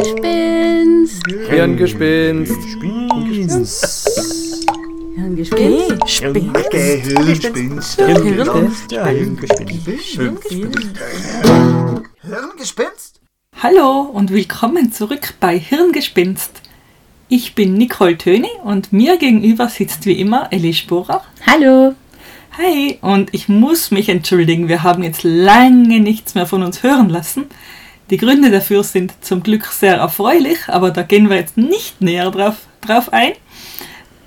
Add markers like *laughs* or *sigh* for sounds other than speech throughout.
Gespinst. Hirngespinst. Hirngespinst. Gehirngespinst. Hirngespinst? Hallo und willkommen zurück bei Hirngespinst. Ich bin Nicole Töni und mir gegenüber sitzt wie immer Ellie Sporer. Hallo. Hi, und ich muss mich entschuldigen, wir haben jetzt lange nichts mehr von uns hören lassen. Die Gründe dafür sind zum Glück sehr erfreulich, aber da gehen wir jetzt nicht näher drauf, drauf ein.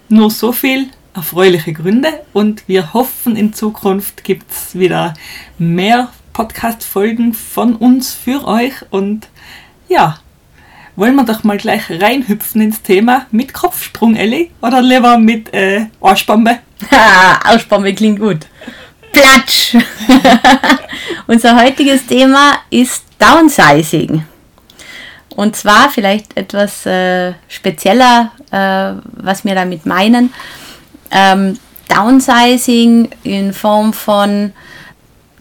Nur so viel erfreuliche Gründe und wir hoffen, in Zukunft gibt es wieder mehr Podcast-Folgen von uns für euch und ja, wollen wir doch mal gleich reinhüpfen ins Thema mit Kopfsprung, Elli? Oder lieber mit äh, Arschbombe? *laughs* Ha, Aussprache klingt gut. Platsch! *laughs* Unser heutiges Thema ist Downsizing. Und zwar vielleicht etwas äh, spezieller, äh, was wir damit meinen. Ähm, Downsizing in Form von,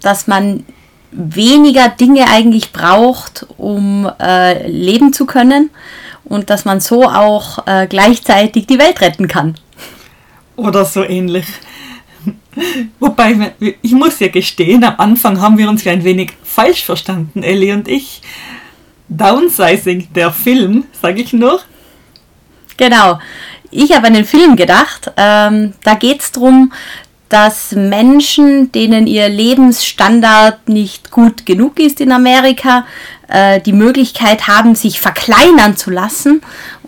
dass man weniger Dinge eigentlich braucht, um äh, leben zu können und dass man so auch äh, gleichzeitig die Welt retten kann. Oder so ähnlich. *laughs* Wobei, ich muss ja gestehen, am Anfang haben wir uns ja ein wenig falsch verstanden, Ellie und ich. Downsizing, der Film, sage ich nur. Genau. Ich habe an den Film gedacht. Ähm, da geht es darum, dass Menschen, denen ihr Lebensstandard nicht gut genug ist in Amerika, äh, die Möglichkeit haben, sich verkleinern zu lassen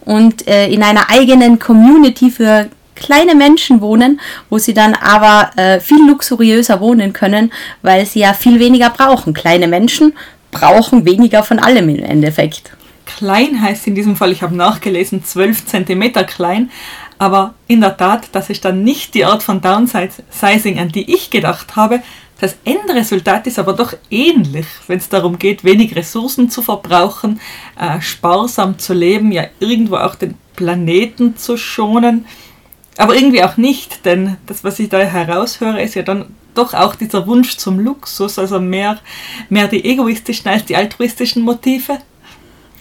und äh, in einer eigenen Community für kleine Menschen wohnen, wo sie dann aber äh, viel luxuriöser wohnen können, weil sie ja viel weniger brauchen. Kleine Menschen brauchen weniger von allem im Endeffekt. Klein heißt in diesem Fall, ich habe nachgelesen, 12 cm klein. Aber in der Tat, das ist dann nicht die Art von Downsizing, an die ich gedacht habe. Das Endresultat ist aber doch ähnlich, wenn es darum geht, wenig Ressourcen zu verbrauchen, äh, sparsam zu leben, ja irgendwo auch den Planeten zu schonen. Aber irgendwie auch nicht, denn das, was ich da heraushöre, ist ja dann doch auch dieser Wunsch zum Luxus, also mehr, mehr die egoistischen als die altruistischen Motive.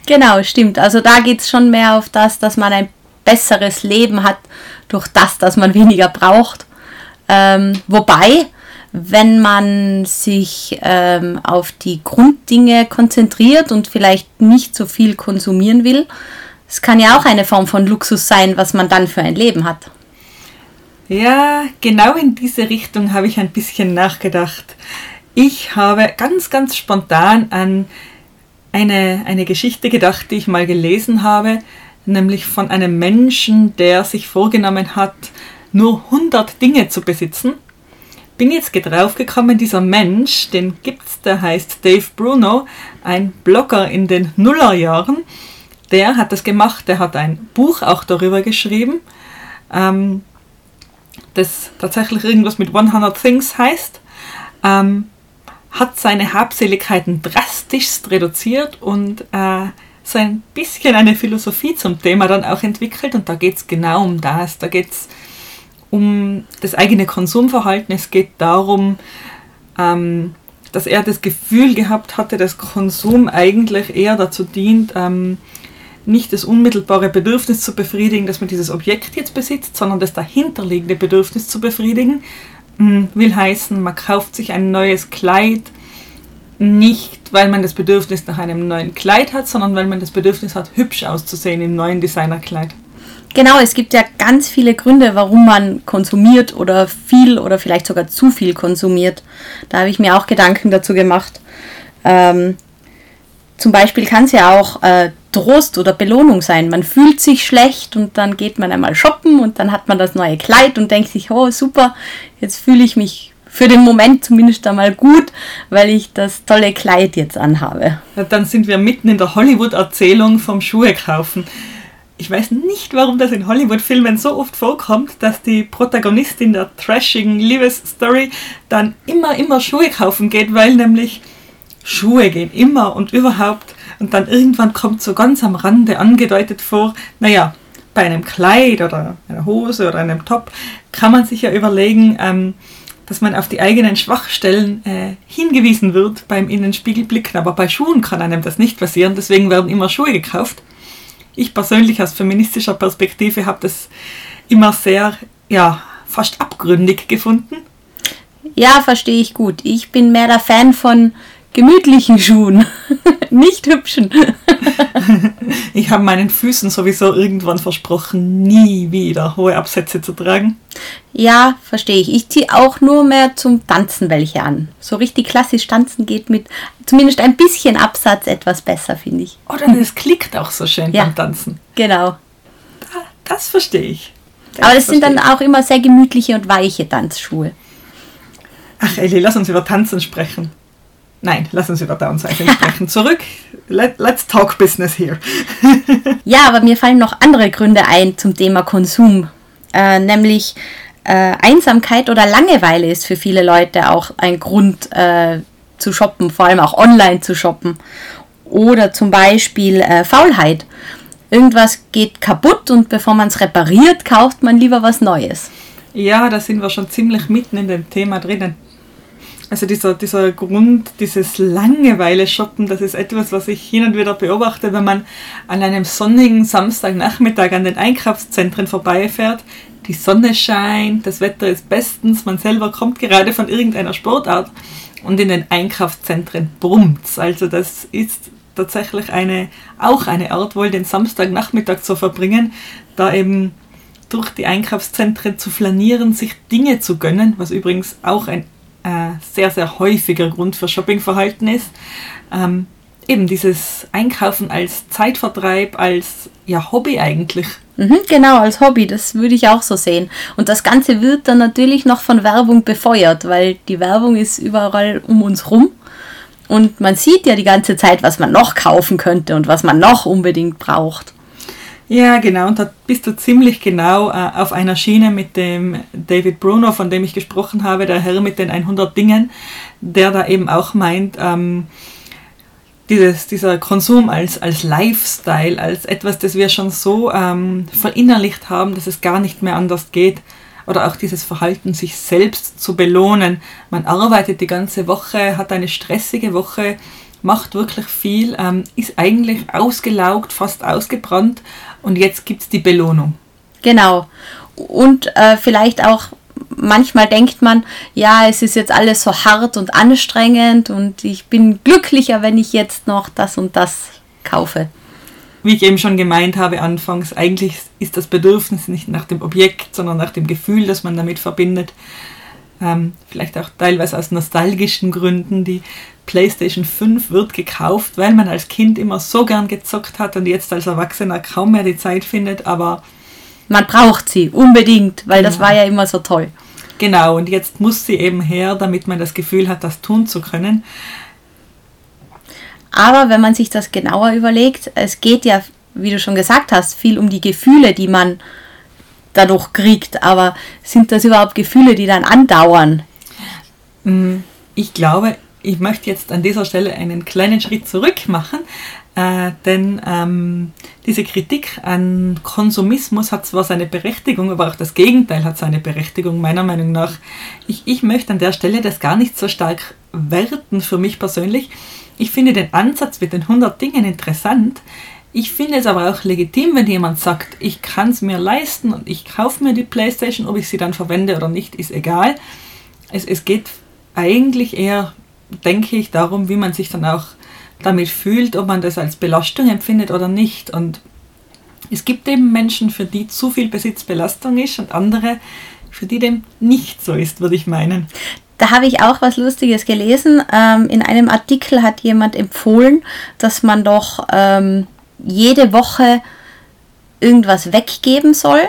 Genau, stimmt. Also da geht es schon mehr auf das, dass man ein besseres Leben hat durch das, dass man *laughs* weniger braucht. Ähm, wobei, wenn man sich ähm, auf die Grunddinge konzentriert und vielleicht nicht so viel konsumieren will, es kann ja auch eine Form von Luxus sein, was man dann für ein Leben hat. Ja, genau in diese Richtung habe ich ein bisschen nachgedacht. Ich habe ganz, ganz spontan an eine, eine Geschichte gedacht, die ich mal gelesen habe, nämlich von einem Menschen, der sich vorgenommen hat, nur 100 Dinge zu besitzen. Bin jetzt draufgekommen, dieser Mensch, den gibt's, der heißt Dave Bruno, ein Blogger in den Nullerjahren. Der hat das gemacht, der hat ein Buch auch darüber geschrieben. Ähm, das tatsächlich irgendwas mit 100 Things heißt, ähm, hat seine Habseligkeiten drastischst reduziert und äh, so ein bisschen eine Philosophie zum Thema dann auch entwickelt. Und da geht es genau um das. Da geht es um das eigene Konsumverhalten. Es geht darum, ähm, dass er das Gefühl gehabt hatte, dass Konsum eigentlich eher dazu dient, ähm, nicht das unmittelbare Bedürfnis zu befriedigen, dass man dieses Objekt jetzt besitzt, sondern das dahinterliegende Bedürfnis zu befriedigen. Mm, Will heißen, man kauft sich ein neues Kleid, nicht weil man das Bedürfnis nach einem neuen Kleid hat, sondern weil man das Bedürfnis hat, hübsch auszusehen im neuen Designerkleid. Genau, es gibt ja ganz viele Gründe, warum man konsumiert oder viel oder vielleicht sogar zu viel konsumiert. Da habe ich mir auch Gedanken dazu gemacht. Ähm, zum Beispiel kann es ja auch äh, Trost oder Belohnung sein. Man fühlt sich schlecht und dann geht man einmal shoppen und dann hat man das neue Kleid und denkt sich, oh super, jetzt fühle ich mich für den Moment zumindest einmal gut, weil ich das tolle Kleid jetzt anhabe. Ja, Dann sind wir mitten in der Hollywood-Erzählung vom Schuhe kaufen. Ich weiß nicht, warum das in Hollywood-Filmen so oft vorkommt, dass die Protagonistin der trashigen Liebesstory dann immer, immer Schuhe kaufen geht, weil nämlich Schuhe gehen immer und überhaupt. Und dann irgendwann kommt so ganz am Rande angedeutet vor, naja, bei einem Kleid oder einer Hose oder einem Top kann man sich ja überlegen, ähm, dass man auf die eigenen Schwachstellen äh, hingewiesen wird beim Innenspiegelblicken, aber bei Schuhen kann einem das nicht passieren, deswegen werden immer Schuhe gekauft. Ich persönlich aus feministischer Perspektive habe das immer sehr, ja, fast abgründig gefunden. Ja, verstehe ich gut. Ich bin mehr der Fan von gemütlichen Schuhen, *laughs* nicht hübschen. *laughs* ich habe meinen Füßen sowieso irgendwann versprochen, nie wieder hohe Absätze zu tragen. Ja, verstehe ich. Ich ziehe auch nur mehr zum Tanzen welche an. So richtig klassisch tanzen geht mit zumindest ein bisschen Absatz etwas besser, finde ich. Oder das *laughs* klickt auch so schön ja, beim Tanzen. Genau. Das verstehe ich. Das Aber das sind dann auch immer sehr gemütliche und weiche Tanzschuhe. Ach Elli, lass uns über Tanzen sprechen. Nein, lass uns über Downsizing sprechen. *laughs* Zurück. Let, let's talk business here. *laughs* ja, aber mir fallen noch andere Gründe ein zum Thema Konsum. Äh, nämlich äh, Einsamkeit oder Langeweile ist für viele Leute auch ein Grund äh, zu shoppen, vor allem auch online zu shoppen. Oder zum Beispiel äh, Faulheit. Irgendwas geht kaputt und bevor man es repariert, kauft man lieber was Neues. Ja, da sind wir schon ziemlich mitten in dem Thema drinnen. Also dieser, dieser Grund, dieses Langeweile-Shoppen, das ist etwas, was ich hin und wieder beobachte, wenn man an einem sonnigen Samstagnachmittag an den Einkaufszentren vorbeifährt. Die Sonne scheint, das Wetter ist bestens, man selber kommt gerade von irgendeiner Sportart und in den Einkaufszentren brummt's. Also das ist tatsächlich eine, auch eine Art, wohl den Samstagnachmittag zu verbringen, da eben durch die Einkaufszentren zu flanieren, sich Dinge zu gönnen, was übrigens auch ein äh, sehr, sehr häufiger Grund für Shoppingverhalten ist. Ähm, eben dieses Einkaufen als Zeitvertreib, als ja, Hobby eigentlich. Mhm, genau, als Hobby, das würde ich auch so sehen. Und das Ganze wird dann natürlich noch von Werbung befeuert, weil die Werbung ist überall um uns rum. Und man sieht ja die ganze Zeit, was man noch kaufen könnte und was man noch unbedingt braucht. Ja, genau. Und da bist du ziemlich genau äh, auf einer Schiene mit dem David Bruno, von dem ich gesprochen habe, der Herr mit den 100 Dingen, der da eben auch meint, ähm, dieses, dieser Konsum als, als Lifestyle, als etwas, das wir schon so ähm, verinnerlicht haben, dass es gar nicht mehr anders geht. Oder auch dieses Verhalten, sich selbst zu belohnen. Man arbeitet die ganze Woche, hat eine stressige Woche, macht wirklich viel, ähm, ist eigentlich ausgelaugt, fast ausgebrannt und jetzt gibt es die Belohnung. Genau. Und äh, vielleicht auch manchmal denkt man, ja, es ist jetzt alles so hart und anstrengend und ich bin glücklicher, wenn ich jetzt noch das und das kaufe. Wie ich eben schon gemeint habe anfangs, eigentlich ist das Bedürfnis nicht nach dem Objekt, sondern nach dem Gefühl, das man damit verbindet. Ähm, vielleicht auch teilweise aus nostalgischen Gründen. Die PlayStation 5 wird gekauft, weil man als Kind immer so gern gezockt hat und jetzt als Erwachsener kaum mehr die Zeit findet, aber. Man braucht sie unbedingt, weil das war ja immer so toll. Genau, und jetzt muss sie eben her, damit man das Gefühl hat, das tun zu können. Aber wenn man sich das genauer überlegt, es geht ja, wie du schon gesagt hast, viel um die Gefühle, die man dadurch kriegt. Aber sind das überhaupt Gefühle, die dann andauern? Mm, ich glaube, ich möchte jetzt an dieser Stelle einen kleinen Schritt zurück machen, äh, denn ähm, diese Kritik an Konsumismus hat zwar seine Berechtigung, aber auch das Gegenteil hat seine Berechtigung, meiner Meinung nach. Ich, ich möchte an der Stelle das gar nicht so stark werten für mich persönlich. Ich finde den Ansatz mit den 100 Dingen interessant. Ich finde es aber auch legitim, wenn jemand sagt, ich kann es mir leisten und ich kaufe mir die Playstation, ob ich sie dann verwende oder nicht, ist egal. Es, es geht eigentlich eher denke ich, darum, wie man sich dann auch damit fühlt, ob man das als Belastung empfindet oder nicht. Und es gibt eben Menschen, für die zu viel Besitz Belastung ist und andere, für die dem nicht so ist, würde ich meinen. Da habe ich auch was Lustiges gelesen. Ähm, in einem Artikel hat jemand empfohlen, dass man doch ähm, jede Woche irgendwas weggeben soll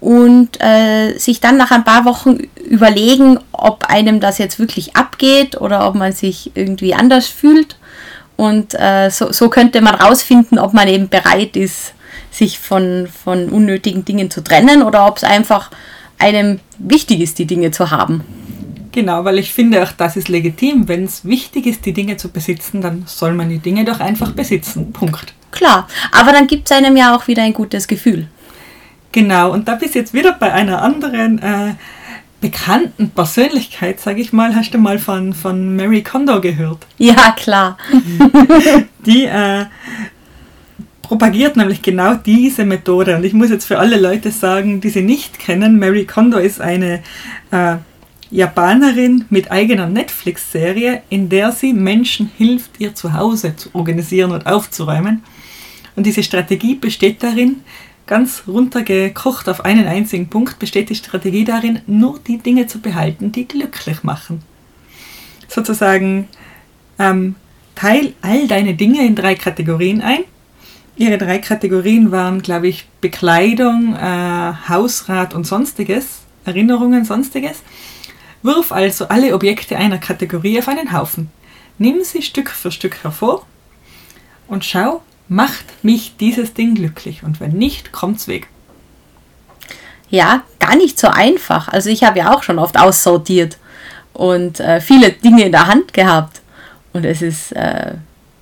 und äh, sich dann nach ein paar Wochen überlegen, ob einem das jetzt wirklich abgeht oder ob man sich irgendwie anders fühlt. Und äh, so, so könnte man rausfinden, ob man eben bereit ist, sich von, von unnötigen Dingen zu trennen oder ob es einfach einem wichtig ist, die Dinge zu haben. Genau, weil ich finde auch, das ist legitim. Wenn es wichtig ist, die Dinge zu besitzen, dann soll man die Dinge doch einfach besitzen. Punkt. Klar, aber dann gibt es einem ja auch wieder ein gutes Gefühl. Genau, und da bist du jetzt wieder bei einer anderen äh, bekannten Persönlichkeit, sage ich mal, hast du mal von, von Mary Kondo gehört? Ja, klar. *laughs* Die äh, propagiert nämlich genau diese Methode. Und ich muss jetzt für alle Leute sagen, die sie nicht kennen, Mary Kondo ist eine äh, Japanerin mit eigener Netflix-Serie, in der sie Menschen hilft, ihr Zuhause zu organisieren und aufzuräumen. Und diese Strategie besteht darin, ganz runtergekocht auf einen einzigen Punkt, besteht die Strategie darin, nur die Dinge zu behalten, die glücklich machen. Sozusagen ähm, teil all deine Dinge in drei Kategorien ein. Ihre drei Kategorien waren, glaube ich, Bekleidung, äh, Hausrat und sonstiges, Erinnerungen, sonstiges. Wirf also alle Objekte einer Kategorie auf einen Haufen. Nimm sie Stück für Stück hervor und schau, macht mich dieses Ding glücklich und wenn nicht, kommt's weg. Ja, gar nicht so einfach. Also ich habe ja auch schon oft aussortiert und äh, viele Dinge in der Hand gehabt. Und es ist äh,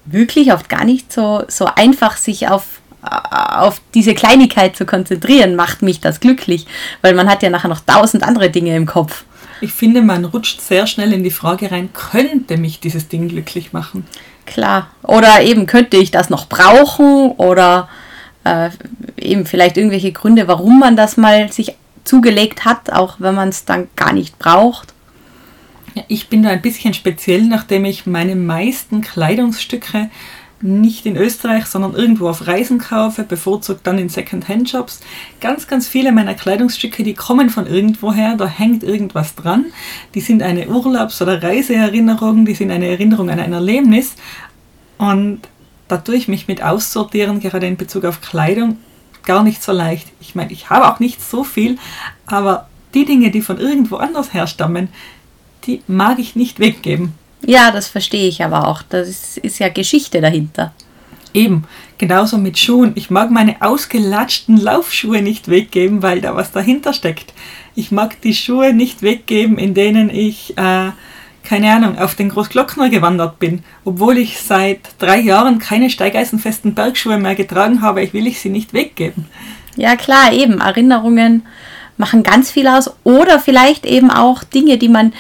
wirklich oft gar nicht so, so einfach, sich auf, auf diese Kleinigkeit zu konzentrieren, macht mich das glücklich, weil man hat ja nachher noch tausend andere Dinge im Kopf. Ich finde, man rutscht sehr schnell in die Frage rein, könnte mich dieses Ding glücklich machen? Klar. Oder eben, könnte ich das noch brauchen? Oder äh, eben vielleicht irgendwelche Gründe, warum man das mal sich zugelegt hat, auch wenn man es dann gar nicht braucht. Ja, ich bin da ein bisschen speziell, nachdem ich meine meisten Kleidungsstücke nicht in Österreich, sondern irgendwo auf Reisen kaufe, bevorzugt dann in Second-Hand-Shops. Ganz, ganz viele meiner Kleidungsstücke, die kommen von irgendwoher, da hängt irgendwas dran. Die sind eine Urlaubs- oder Reiseerinnerung, die sind eine Erinnerung an ein Erlebnis. Und da tue ich mich mit Aussortieren, gerade in Bezug auf Kleidung, gar nicht so leicht. Ich meine, ich habe auch nicht so viel, aber die Dinge, die von irgendwo anders herstammen, die mag ich nicht weggeben. Ja, das verstehe ich aber auch. Das ist, ja Geschichte dahinter. Eben, genauso mit Schuhen. Ich mag meine ausgelatschten Laufschuhe nicht weggeben, weil da was dahinter steckt. Ich mag die Schuhe nicht weggeben, in denen ich, äh, keine Ahnung, auf den Großglockner gewandert bin. Obwohl ich seit drei Jahren keine steigeisenfesten Bergschuhe mehr getragen habe, ich will ich sie nicht weggeben. Ja, klar, eben. Erinnerungen machen ganz viel aus. Oder vielleicht eben auch Dinge, die man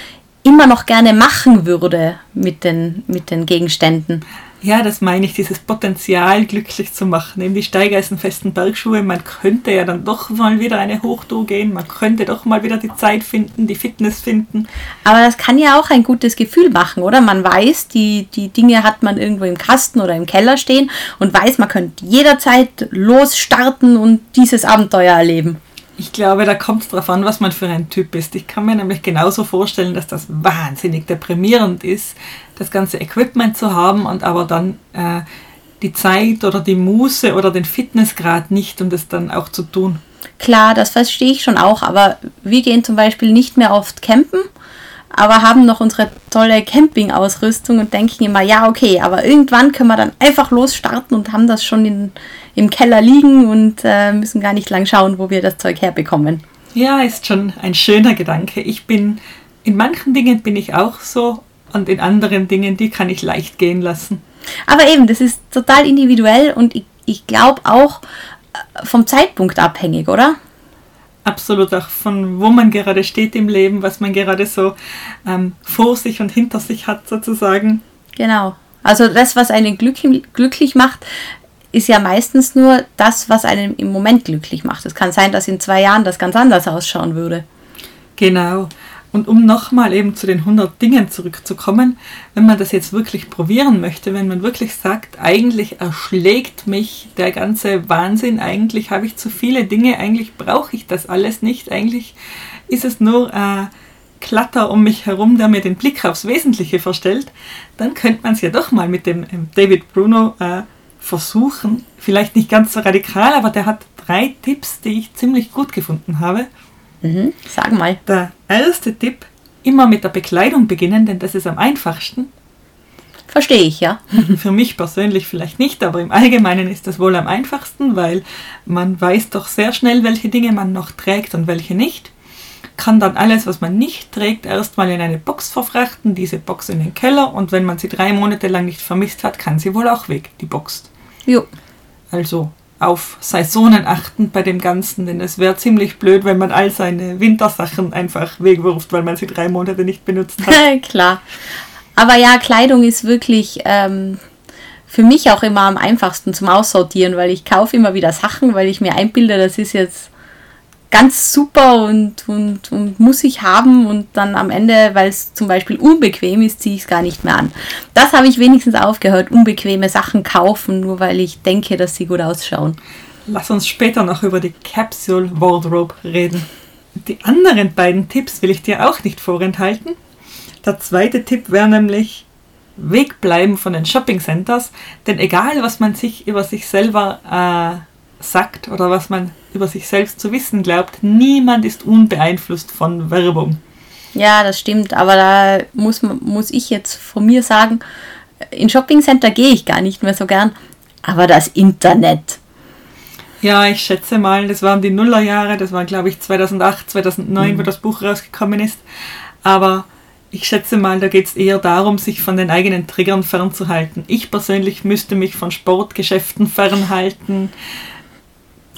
immer noch gerne machen würde mit den, mit den Gegenständen. Ja, das meine ich, dieses Potenzial glücklich zu machen. Eben die steigeisenfesten Bergschuhe, man könnte ja dann doch mal wieder eine Hochtour gehen, man könnte doch mal wieder die Zeit finden, die Fitness finden. Aber das kann ja auch ein gutes Gefühl machen, oder? Man weiß, die, die Dinge hat man irgendwo im Kasten oder im Keller stehen und weiß, man könnte jederzeit losstarten und dieses Abenteuer erleben. Ich glaube, da kommt es darauf an, was man für ein Typ ist. Ich kann mir nämlich genauso vorstellen, dass das wahnsinnig deprimierend ist, das ganze Equipment zu haben und aber dann äh, die Zeit oder die Muße oder den Fitnessgrad nicht, um das dann auch zu tun. Klar, das verstehe ich schon auch, aber wir gehen zum Beispiel nicht mehr oft campen, aber haben noch unsere tolle Campingausrüstung und denken immer, ja, okay, aber irgendwann können wir dann einfach losstarten und haben das schon in, im Keller liegen und äh, müssen gar nicht lang schauen, wo wir das Zeug herbekommen. Ja, ist schon ein schöner Gedanke. Ich bin, in manchen Dingen bin ich auch so und in anderen Dingen, die kann ich leicht gehen lassen. Aber eben, das ist total individuell und ich, ich glaube auch äh, vom Zeitpunkt abhängig, oder? absolut auch von wo man gerade steht im Leben, was man gerade so ähm, vor sich und hinter sich hat sozusagen. Genau. Also das, was einen glücklich, glücklich macht, ist ja meistens nur das, was einen im Moment glücklich macht. Es kann sein, dass in zwei Jahren das ganz anders ausschauen würde. Genau. Und um nochmal eben zu den 100 Dingen zurückzukommen, wenn man das jetzt wirklich probieren möchte, wenn man wirklich sagt, eigentlich erschlägt mich der ganze Wahnsinn, eigentlich habe ich zu viele Dinge, eigentlich brauche ich das alles nicht, eigentlich ist es nur äh, Klatter um mich herum, der mir den Blick aufs Wesentliche verstellt, dann könnte man es ja doch mal mit dem ähm, David Bruno äh, versuchen. Vielleicht nicht ganz so radikal, aber der hat drei Tipps, die ich ziemlich gut gefunden habe. Mhm, sag mal. Der erste Tipp, immer mit der Bekleidung beginnen, denn das ist am einfachsten. Verstehe ich, ja. *laughs* Für mich persönlich vielleicht nicht, aber im Allgemeinen ist das wohl am einfachsten, weil man weiß doch sehr schnell, welche Dinge man noch trägt und welche nicht. Kann dann alles, was man nicht trägt, erstmal in eine Box verfrachten, diese Box in den Keller und wenn man sie drei Monate lang nicht vermisst hat, kann sie wohl auch weg, die Box. Jo. Also auf Saisonen achten bei dem Ganzen, denn es wäre ziemlich blöd, wenn man all seine Wintersachen einfach wegwirft, weil man sie drei Monate nicht benutzt hat. *laughs* Klar. Aber ja, Kleidung ist wirklich ähm, für mich auch immer am einfachsten zum Aussortieren, weil ich kaufe immer wieder Sachen, weil ich mir einbilde, das ist jetzt ganz super und, und, und muss ich haben und dann am Ende, weil es zum Beispiel unbequem ist, ziehe ich es gar nicht mehr an. Das habe ich wenigstens aufgehört, unbequeme Sachen kaufen, nur weil ich denke, dass sie gut ausschauen. Lass uns später noch über die Capsule Wardrobe reden. Die anderen beiden Tipps will ich dir auch nicht vorenthalten. Der zweite Tipp wäre nämlich wegbleiben von den Shopping Centers, denn egal was man sich über sich selber äh, sagt oder was man über sich selbst zu wissen glaubt, niemand ist unbeeinflusst von Werbung. Ja, das stimmt, aber da muss, muss ich jetzt von mir sagen, in Shoppingcenter gehe ich gar nicht mehr so gern, aber das Internet. Ja, ich schätze mal, das waren die Nullerjahre, das war glaube ich 2008, 2009, mhm. wo das Buch rausgekommen ist, aber ich schätze mal, da geht es eher darum, sich von den eigenen Triggern fernzuhalten. Ich persönlich müsste mich von Sportgeschäften fernhalten,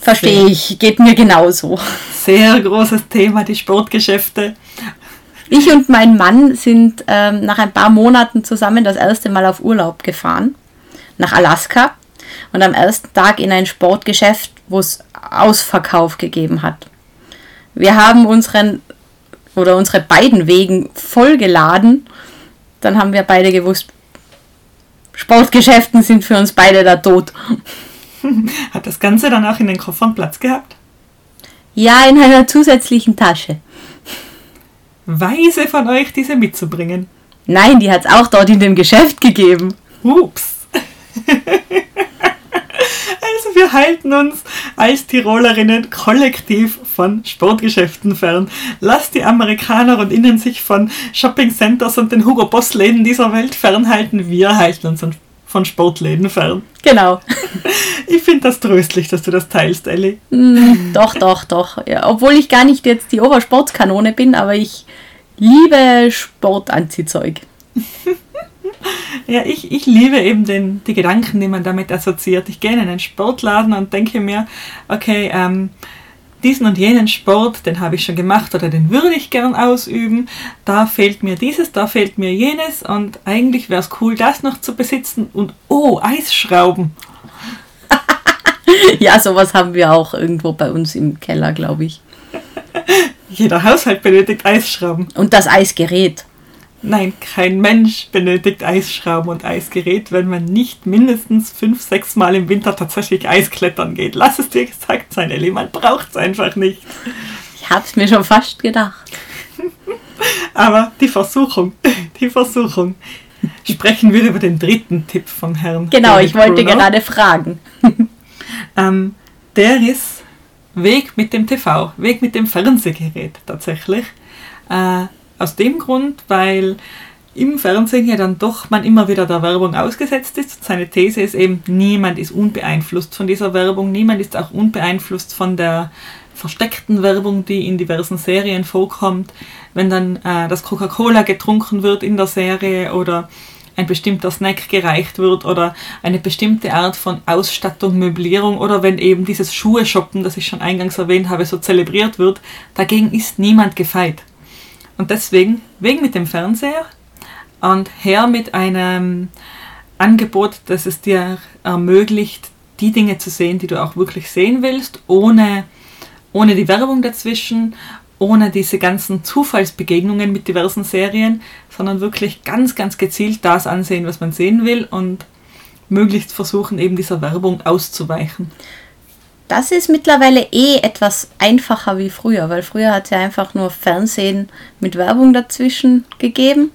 Verstehe ich, geht mir genauso. Sehr großes Thema, die Sportgeschäfte. Ich und mein Mann sind ähm, nach ein paar Monaten zusammen das erste Mal auf Urlaub gefahren, nach Alaska und am ersten Tag in ein Sportgeschäft, wo es Ausverkauf gegeben hat. Wir haben unseren oder unsere beiden Wegen vollgeladen. Dann haben wir beide gewusst, Sportgeschäften sind für uns beide der Tod. *laughs* Hat das Ganze dann auch in den Koffern Platz gehabt? Ja, in einer zusätzlichen Tasche. Weise von euch, diese mitzubringen. Nein, die hat es auch dort in dem Geschäft gegeben. Ups. *laughs* also wir halten uns als Tirolerinnen kollektiv von Sportgeschäften fern. Lasst die Amerikaner und Innen sich von Shopping Centers und den Hugo Boss Läden dieser Welt fernhalten. Wir halten uns von Sportläden fern. Genau. *laughs* Ich finde das tröstlich, dass du das teilst, Ellie. Mm, doch, doch, doch. Ja, obwohl ich gar nicht jetzt die Obersportskanone bin, aber ich liebe Sportanziehzeug. *laughs* ja, ich, ich liebe eben den, die Gedanken, die man damit assoziiert. Ich gehe in einen Sportladen und denke mir, okay, ähm, diesen und jenen Sport, den habe ich schon gemacht oder den würde ich gern ausüben. Da fehlt mir dieses, da fehlt mir jenes und eigentlich wäre es cool, das noch zu besitzen und oh, Eisschrauben. *laughs* ja, sowas haben wir auch irgendwo bei uns im Keller, glaube ich. *laughs* Jeder Haushalt benötigt Eisschrauben. Und das Eisgerät. Nein, kein Mensch benötigt Eisschrauben und Eisgerät, wenn man nicht mindestens fünf, sechs Mal im Winter tatsächlich Eisklettern geht. Lass es dir gesagt sein, Ellie, man braucht es einfach nicht. Ich hab's mir schon fast gedacht. *laughs* Aber die Versuchung, *laughs* die Versuchung. Sprechen wir über den dritten Tipp vom Herrn. Genau, David ich wollte Bruno. gerade fragen. *laughs* ähm, der ist Weg mit dem TV, Weg mit dem Fernsehgerät tatsächlich. Äh, aus dem Grund, weil im Fernsehen ja dann doch man immer wieder der Werbung ausgesetzt ist. Seine These ist eben, niemand ist unbeeinflusst von dieser Werbung, niemand ist auch unbeeinflusst von der versteckten Werbung, die in diversen Serien vorkommt. Wenn dann äh, das Coca-Cola getrunken wird in der Serie oder ein bestimmter Snack gereicht wird oder eine bestimmte Art von Ausstattung, Möblierung oder wenn eben dieses Schuhe shoppen, das ich schon eingangs erwähnt habe, so zelebriert wird, dagegen ist niemand gefeit. Und deswegen, wegen mit dem Fernseher und her mit einem Angebot, das es dir ermöglicht, die Dinge zu sehen, die du auch wirklich sehen willst, ohne, ohne die Werbung dazwischen, ohne diese ganzen Zufallsbegegnungen mit diversen Serien, sondern wirklich ganz, ganz gezielt das ansehen, was man sehen will und möglichst versuchen, eben dieser Werbung auszuweichen. Das ist mittlerweile eh etwas einfacher wie früher, weil früher hat es ja einfach nur Fernsehen mit Werbung dazwischen gegeben.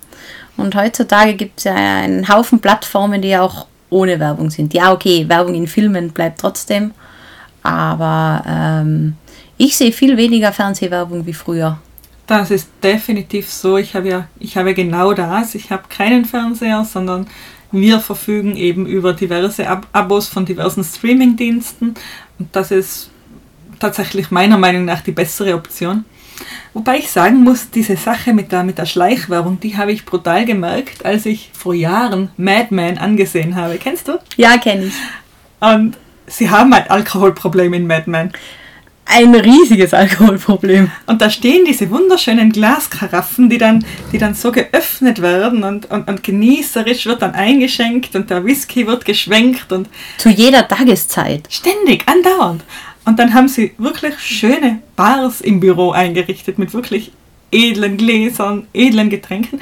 Und heutzutage gibt es ja einen Haufen Plattformen, die auch ohne Werbung sind. Ja, okay, Werbung in Filmen bleibt trotzdem. Aber ähm, ich sehe viel weniger Fernsehwerbung wie früher. Das ist definitiv so. Ich habe ja, ich habe genau das. Ich habe keinen Fernseher, sondern wir verfügen eben über diverse Ab Abos von diversen Streaming-Diensten und das ist tatsächlich meiner Meinung nach die bessere Option. Wobei ich sagen muss, diese Sache mit der, mit der Schleichwerbung, die habe ich brutal gemerkt, als ich vor Jahren Mad Men angesehen habe. Kennst du? Ja, kenne ich. Und sie haben ein Alkoholproblem in Mad Men. Ein riesiges Alkoholproblem. Und da stehen diese wunderschönen Glaskaraffen, die dann, die dann so geöffnet werden und, und, und genießerisch wird dann eingeschenkt und der Whisky wird geschwenkt und Zu jeder Tageszeit. ständig, andauernd. Und dann haben sie wirklich schöne Bars im Büro eingerichtet mit wirklich edlen Gläsern, edlen Getränken.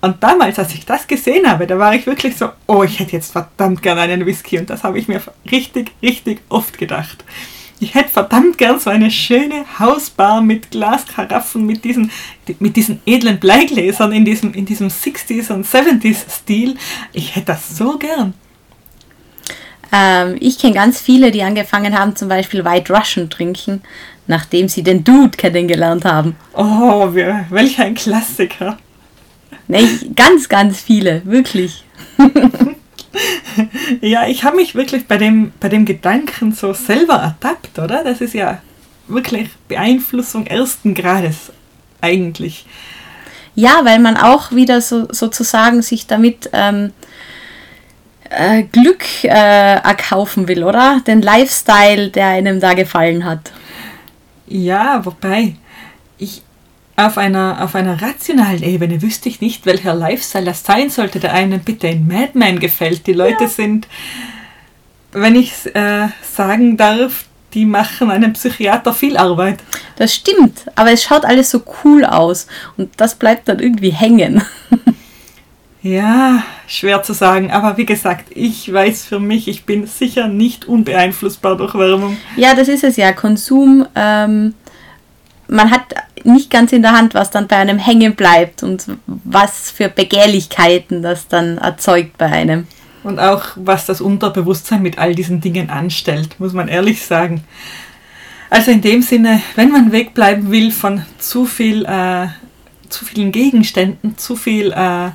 Und damals, als ich das gesehen habe, da war ich wirklich so, oh, ich hätte jetzt verdammt gern einen Whisky. Und das habe ich mir richtig, richtig oft gedacht. Ich hätte verdammt gern so eine schöne Hausbar mit Glaskaraffen, mit diesen, mit diesen edlen Bleigläsern in diesem, in diesem 60s und 70s Stil. Ich hätte das so gern. Ähm, ich kenne ganz viele, die angefangen haben, zum Beispiel White Russian trinken, nachdem sie den Dude kennengelernt haben. Oh, welch ein Klassiker. Nee, ganz, ganz viele, wirklich. *laughs* *laughs* Ja, ich habe mich wirklich bei dem, bei dem Gedanken so selber ertappt, oder? Das ist ja wirklich Beeinflussung ersten Grades eigentlich. Ja, weil man auch wieder so, sozusagen sich damit ähm, äh, Glück äh, erkaufen will, oder? Den Lifestyle, der einem da gefallen hat. Ja, wobei auf einer, auf einer rationalen Ebene wüsste ich nicht, welcher Lifestyle das sein sollte, der einem bitte in Mad Men gefällt. Die Leute sind, wenn ich äh, sagen darf, die machen einem Psychiater viel Arbeit. Das stimmt, aber es schaut alles so cool aus und das bleibt dann irgendwie hängen. *laughs* Ja, schwer zu sagen, aber wie gesagt, ich weiß für mich, ich bin sicher nicht unbeeinflussbar durch Werbung. Ja, das ist es ja. Konsum, ähm, man hat nicht ganz in der Hand, was dann bei einem hängen bleibt und was für Begehrlichkeiten das dann erzeugt bei einem. Und auch was das Unterbewusstsein mit all diesen Dingen anstellt, muss man ehrlich sagen. Also in dem Sinne, wenn man wegbleiben will von zu viel, äh, zu vielen Gegenständen, zu viel äh,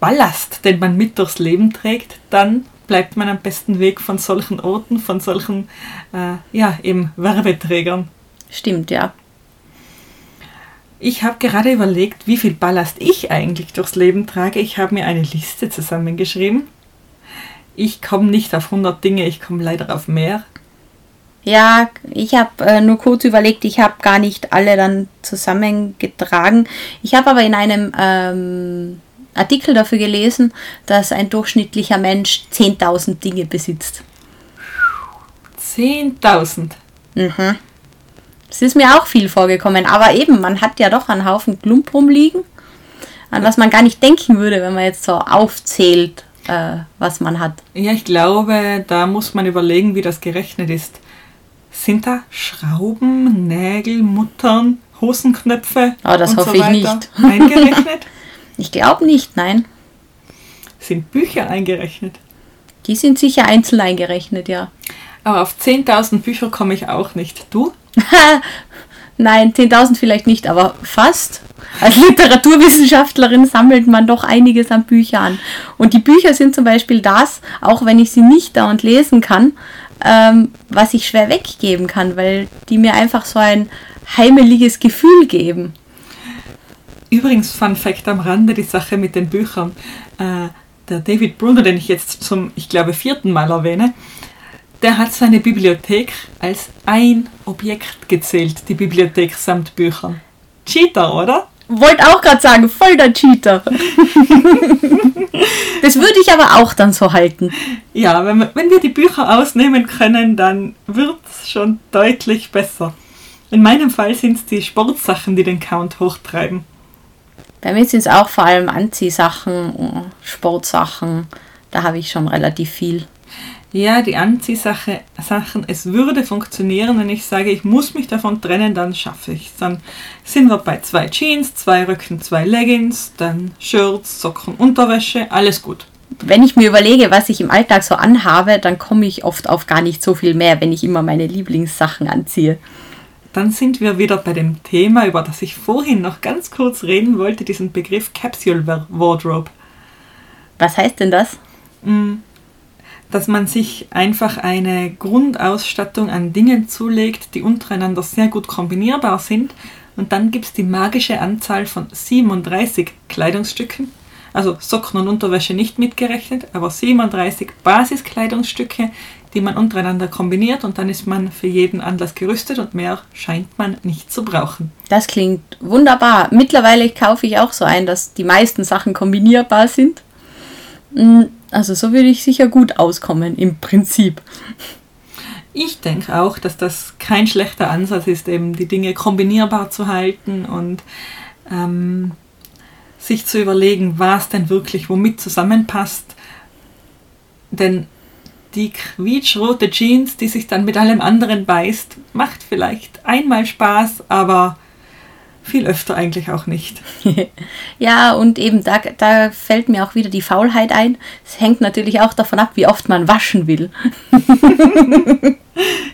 Ballast, den man mit durchs Leben trägt, dann bleibt man am besten weg von solchen Orten, von solchen, äh, ja, eben Werbeträgern. Stimmt, ja. Ich habe gerade überlegt, wie viel Ballast ich eigentlich durchs Leben trage. Ich habe mir eine Liste zusammengeschrieben. Ich komme nicht auf 100 Dinge, ich komme leider auf mehr. Ja, ich habe äh, nur kurz überlegt, ich habe gar nicht alle dann zusammengetragen. Ich habe aber in einem ähm, Artikel dafür gelesen, dass ein durchschnittlicher Mensch 10.000 Dinge besitzt. 10.000. Mhm. Das ist mir auch viel vorgekommen, aber eben, man hat ja doch einen Haufen Klump rumliegen, an was man gar nicht denken würde, wenn man jetzt so aufzählt, äh, was man hat. Ja, ich glaube, da muss man überlegen, wie das gerechnet ist. Sind da Schrauben, Nägel, Muttern, Hosenknöpfe Oh, das hoffe so ich nicht. *laughs* eingerechnet? Ich glaube nicht, nein. Sind Bücher eingerechnet? Die sind sicher einzeln eingerechnet, ja. Aber auf 10.000 Bücher komme ich auch nicht. Du? *laughs* Nein, 10.000 vielleicht nicht, aber fast. Als Literaturwissenschaftlerin sammelt man doch einiges an Büchern. Und die Bücher sind zum Beispiel das, auch wenn ich sie nicht dauernd lesen kann, ähm, was ich schwer weggeben kann, weil die mir einfach so ein heimeliges Gefühl geben. Übrigens, Fun Fact am Rande, die Sache mit den Büchern. Äh, der David Bruno, den ich jetzt zum, ich glaube, vierten Mal erwähne, der hat seine Bibliothek als ein Objekt gezählt, die Bibliothek samt Büchern. Cheater, oder? Wollte auch gerade sagen, voll der Cheater. *laughs* das würde ich aber auch dann so halten. Ja, wenn, wir- wenn wir die Bücher ausnehmen können, dann wird es schon deutlich besser. In meinem Fall sind es die Sportsachen, die den Count hochtreiben. Bei mir sind es auch vor allem Anziehsachen, Sportsachen. Da habe ich schon relativ viel. Ja, die Anziehsache, Sachen, es würde funktionieren, wenn ich sage, ich muss mich davon trennen, dann schaffe ich es. Dann sind wir bei zwei Jeans, zwei Röcken, zwei Leggings, dann Shirts, Socken, Unterwäsche, alles gut. Wenn ich mir überlege, was ich im Alltag so anhabe, dann komme ich oft auf gar nicht so viel mehr, wenn ich immer meine Lieblingssachen anziehe. Dann sind wir wieder bei dem Thema, über das ich vorhin noch ganz kurz reden wollte, diesen Begriff Capsule Wardrobe. Was heißt denn das? Dass man sich einfach eine Grundausstattung an Dingen zulegt, die untereinander sehr gut kombinierbar sind. Und dann gibt es die magische Anzahl von 37 Kleidungsstücken, also Socken und Unterwäsche nicht mitgerechnet, aber 37 Basiskleidungsstücke, die man untereinander kombiniert und dann ist man für jeden Anlass gerüstet und mehr scheint man nicht zu brauchen. Das klingt wunderbar. Mittlerweile kaufe ich auch so ein, dass die meisten Sachen kombinierbar sind. Also so würde ich sicher gut auskommen im Prinzip. Ich denke auch, dass das kein schlechter Ansatz ist, eben die Dinge kombinierbar zu halten und ähm, sich zu überlegen, was denn wirklich womit zusammenpasst. Denn die quietschrote Jeans, die sich dann mit allem anderen beißt, macht vielleicht einmal Spaß, aber viel öfter eigentlich auch nicht. *laughs* Ja, und eben da, da fällt mir auch wieder die Faulheit ein. Es hängt natürlich auch davon ab, wie oft man waschen will. *laughs*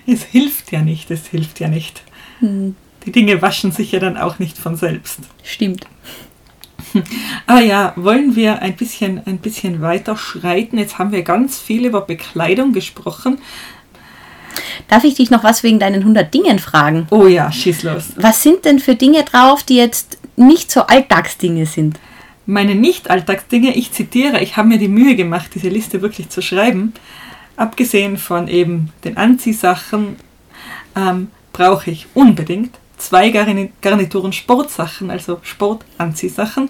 Es hilft ja nicht, es hilft ja nicht. Die Dinge waschen sich ja dann auch nicht von selbst. Stimmt. *laughs* Ah ja, wollen wir ein bisschen, ein bisschen weiter schreiten? Jetzt haben wir ganz viel über Bekleidung gesprochen. Darf ich dich noch was wegen deinen 100 Dingen fragen? Oh ja, schieß los. Was sind denn für Dinge drauf, die jetzt nicht so Alltagsdinge sind? Meine Nicht-Alltagsdinge, ich zitiere, ich habe mir die Mühe gemacht, diese Liste wirklich zu schreiben. Abgesehen von eben den Anziehsachen ähm, brauche ich unbedingt zwei Garni- Garnituren Sportsachen, also Sportanziehsachen.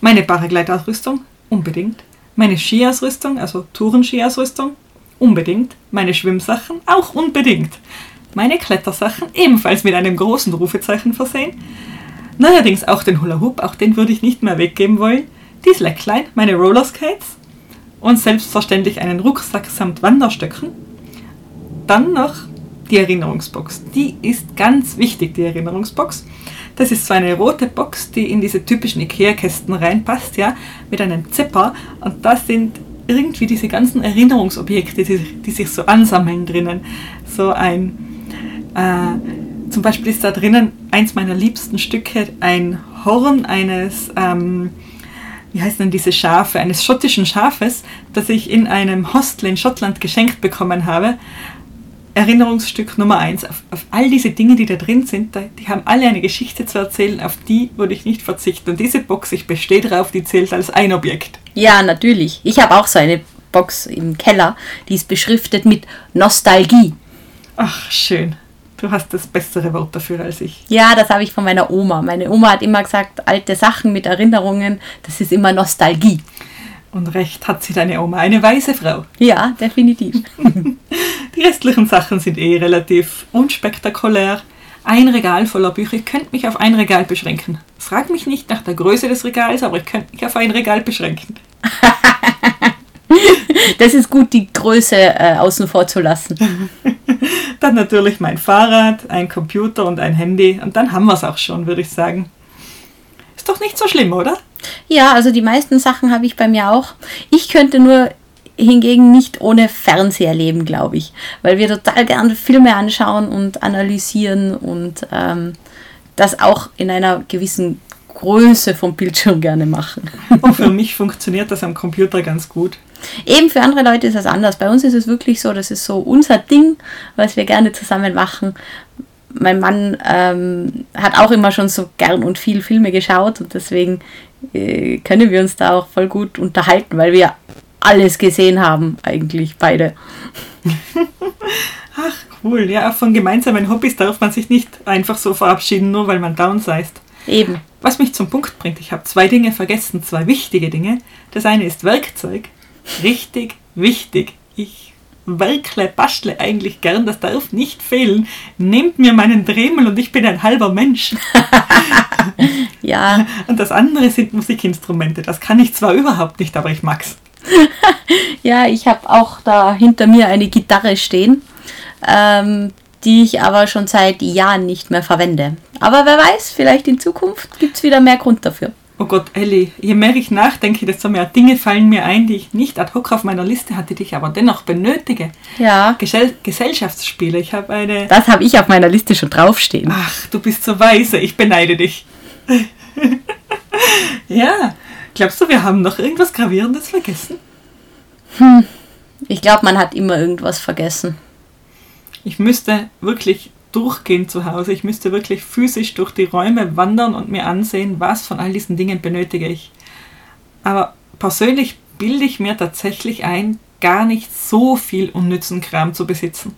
Meine Paragleitausrüstung, unbedingt. Meine Skiausrüstung, also Tourenskiausrüstung, unbedingt. Meine Schwimmsachen, auch unbedingt. Meine Klettersachen, ebenfalls mit einem großen Rufezeichen versehen. Neuerdings auch den Hula Hoop, auch den würde ich nicht mehr weggeben wollen. Die Slackline, meine Rollerskates und selbstverständlich einen Rucksack samt Wanderstöcken. Dann noch die Erinnerungsbox. Die ist ganz wichtig, die Erinnerungsbox. Das ist so eine rote Box, die in diese typischen Ikea-Kästen reinpasst, ja, mit einem Zipper. Und da sind irgendwie diese ganzen Erinnerungsobjekte, die, die sich so ansammeln drinnen. So ein, äh, zum Beispiel ist da drinnen eins meiner liebsten Stücke, ein Horn eines, ähm, wie heißen denn diese Schafe, eines schottischen Schafes, das ich in einem Hostel in Schottland geschenkt bekommen habe. Erinnerungsstück Nummer eins. Auf, auf all diese Dinge, die da drin sind, da, die haben alle eine Geschichte zu erzählen, auf die würde ich nicht verzichten. Und diese Box, ich bestehe drauf, die zählt als ein Objekt. Ja, natürlich. Ich habe auch so eine Box im Keller, die ist beschriftet mit Nostalgie. Ach, schön. Du hast das bessere Wort dafür als ich. Ja, das habe ich von meiner Oma. Meine Oma hat immer gesagt, alte Sachen mit Erinnerungen, das ist immer Nostalgie. Und recht hat sie deine Oma, eine weise Frau. Ja, definitiv. *laughs* *laughs* Die restlichen Sachen sind eh relativ unspektakulär. Ein Regal voller Bücher. Ich könnte mich auf ein Regal beschränken. Frag mich nicht nach der Größe des Regals, aber ich könnte mich auf ein Regal beschränken. *laughs* Das ist gut, die Größe äh, außen vor zu lassen. Dann natürlich mein Fahrrad, ein Computer und ein Handy. Und dann haben wir es auch schon, würde ich sagen. Ist doch nicht so schlimm, oder? Ja, also die meisten Sachen habe ich bei mir auch. Ich könnte nur hingegen nicht ohne Fernseher leben, glaube ich. Weil wir total gerne Filme anschauen und analysieren und ähm, das auch in einer gewissen Größe vom Bildschirm gerne machen. *laughs* Und für mich funktioniert das am Computer ganz gut. Eben für andere Leute ist das anders. Bei uns ist es wirklich so, das ist so unser Ding, was wir gerne zusammen machen. Mein Mann ähm, hat auch immer schon so gern und viel Filme geschaut und deswegen äh, können wir uns da auch voll gut unterhalten, weil wir alles gesehen haben, eigentlich beide. *laughs* Ach, cool. Ja, auch von gemeinsamen Hobbys darf man sich nicht einfach so verabschieden, nur weil man downsized. Eben. Was mich zum Punkt bringt, ich habe zwei Dinge vergessen, zwei wichtige Dinge. Das eine ist Werkzeug. Richtig wichtig. Ich werkle, bastle eigentlich gern, das darf nicht fehlen. Nehmt mir meinen Dremel und ich bin ein halber Mensch. *laughs* *laughs* Ja, Und das andere sind Musikinstrumente. Das kann ich zwar überhaupt nicht, aber ich mag's. *laughs* ja, ich habe auch da hinter mir eine Gitarre stehen, ähm, die ich aber schon seit Jahren nicht mehr verwende. Aber wer weiß, vielleicht in Zukunft gibt es wieder mehr Grund dafür. Oh Gott, Ellie, je mehr ich nachdenke, desto mehr Dinge fallen mir ein, die ich nicht ad hoc auf meiner Liste hatte, die ich aber dennoch benötige. Ja, Gesell Gesellschaftsspiele. Ich habe eine. das habe ich auf meiner Liste schon draufstehen. Ach, du bist so weise, ich beneide dich. *laughs* ja, glaubst du, wir haben noch irgendwas Gravierendes vergessen? Ich glaube, man hat immer irgendwas vergessen. Ich müsste wirklich durchgehen zu Hause. Ich müsste wirklich physisch durch die Räume wandern und mir ansehen, was von all diesen Dingen benötige ich. Aber persönlich bilde ich mir tatsächlich ein, gar nicht so viel unnützen Kram zu besitzen.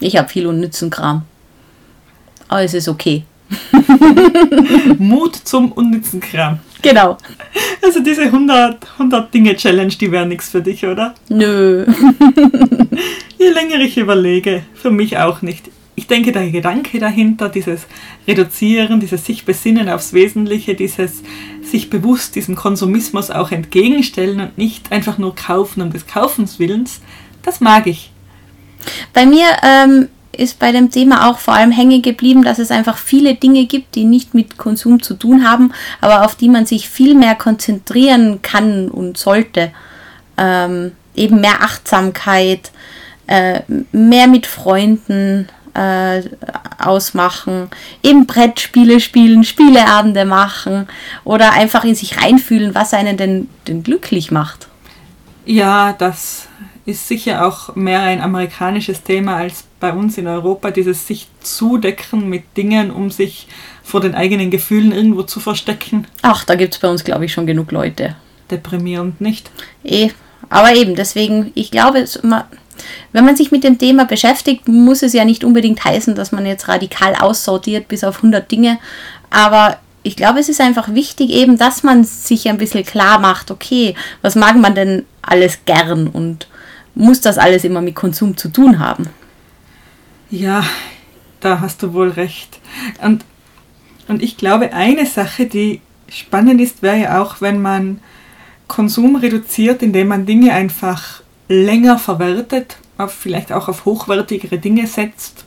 Ich habe viel unnützen Kram. Aber es ist okay. *laughs* Mut zum unnützen Kram. Genau. Also diese 100, 100 Dinge Challenge, die wäre nichts für dich, oder? Nö. *laughs* Je länger ich überlege, für mich auch nicht. Ich denke, der Gedanke dahinter, dieses Reduzieren, dieses sich besinnen aufs Wesentliche, dieses sich bewusst diesem Konsumismus auch entgegenstellen und nicht einfach nur kaufen um des Kaufens Willens, das mag ich. Bei mir ähm, ist bei dem Thema auch vor allem hängen geblieben, dass es einfach viele Dinge gibt, die nicht mit Konsum zu tun haben, aber auf die man sich viel mehr konzentrieren kann und sollte. Ähm, eben mehr Achtsamkeit, äh, mehr mit Freunden äh, ausmachen, eben Brettspiele spielen, Spieleabende machen oder einfach in sich reinfühlen, was einen denn, denn glücklich macht. Ja, das ist sicher auch mehr ein amerikanisches Thema als bei uns in Europa, dieses sich zudecken mit Dingen, um sich vor den eigenen Gefühlen irgendwo zu verstecken. Ach, da gibt es bei uns, glaube ich, schon genug Leute. Deprimierend nicht. Eh, aber eben, deswegen, ich glaube, wenn man sich mit dem Thema beschäftigt, muss es ja nicht unbedingt heißen, dass man jetzt radikal aussortiert bis auf 100 Dinge. Aber ich glaube, es ist einfach wichtig eben, dass man sich ein bisschen klar macht, okay, was mag man denn alles gern und muss das alles immer mit Konsum zu tun haben? Ja, da hast du wohl recht. Und, und ich glaube, eine Sache, die spannend ist, wäre ja auch, wenn man Konsum reduziert, indem man Dinge einfach länger verwertet, auf, vielleicht auch auf hochwertigere Dinge setzt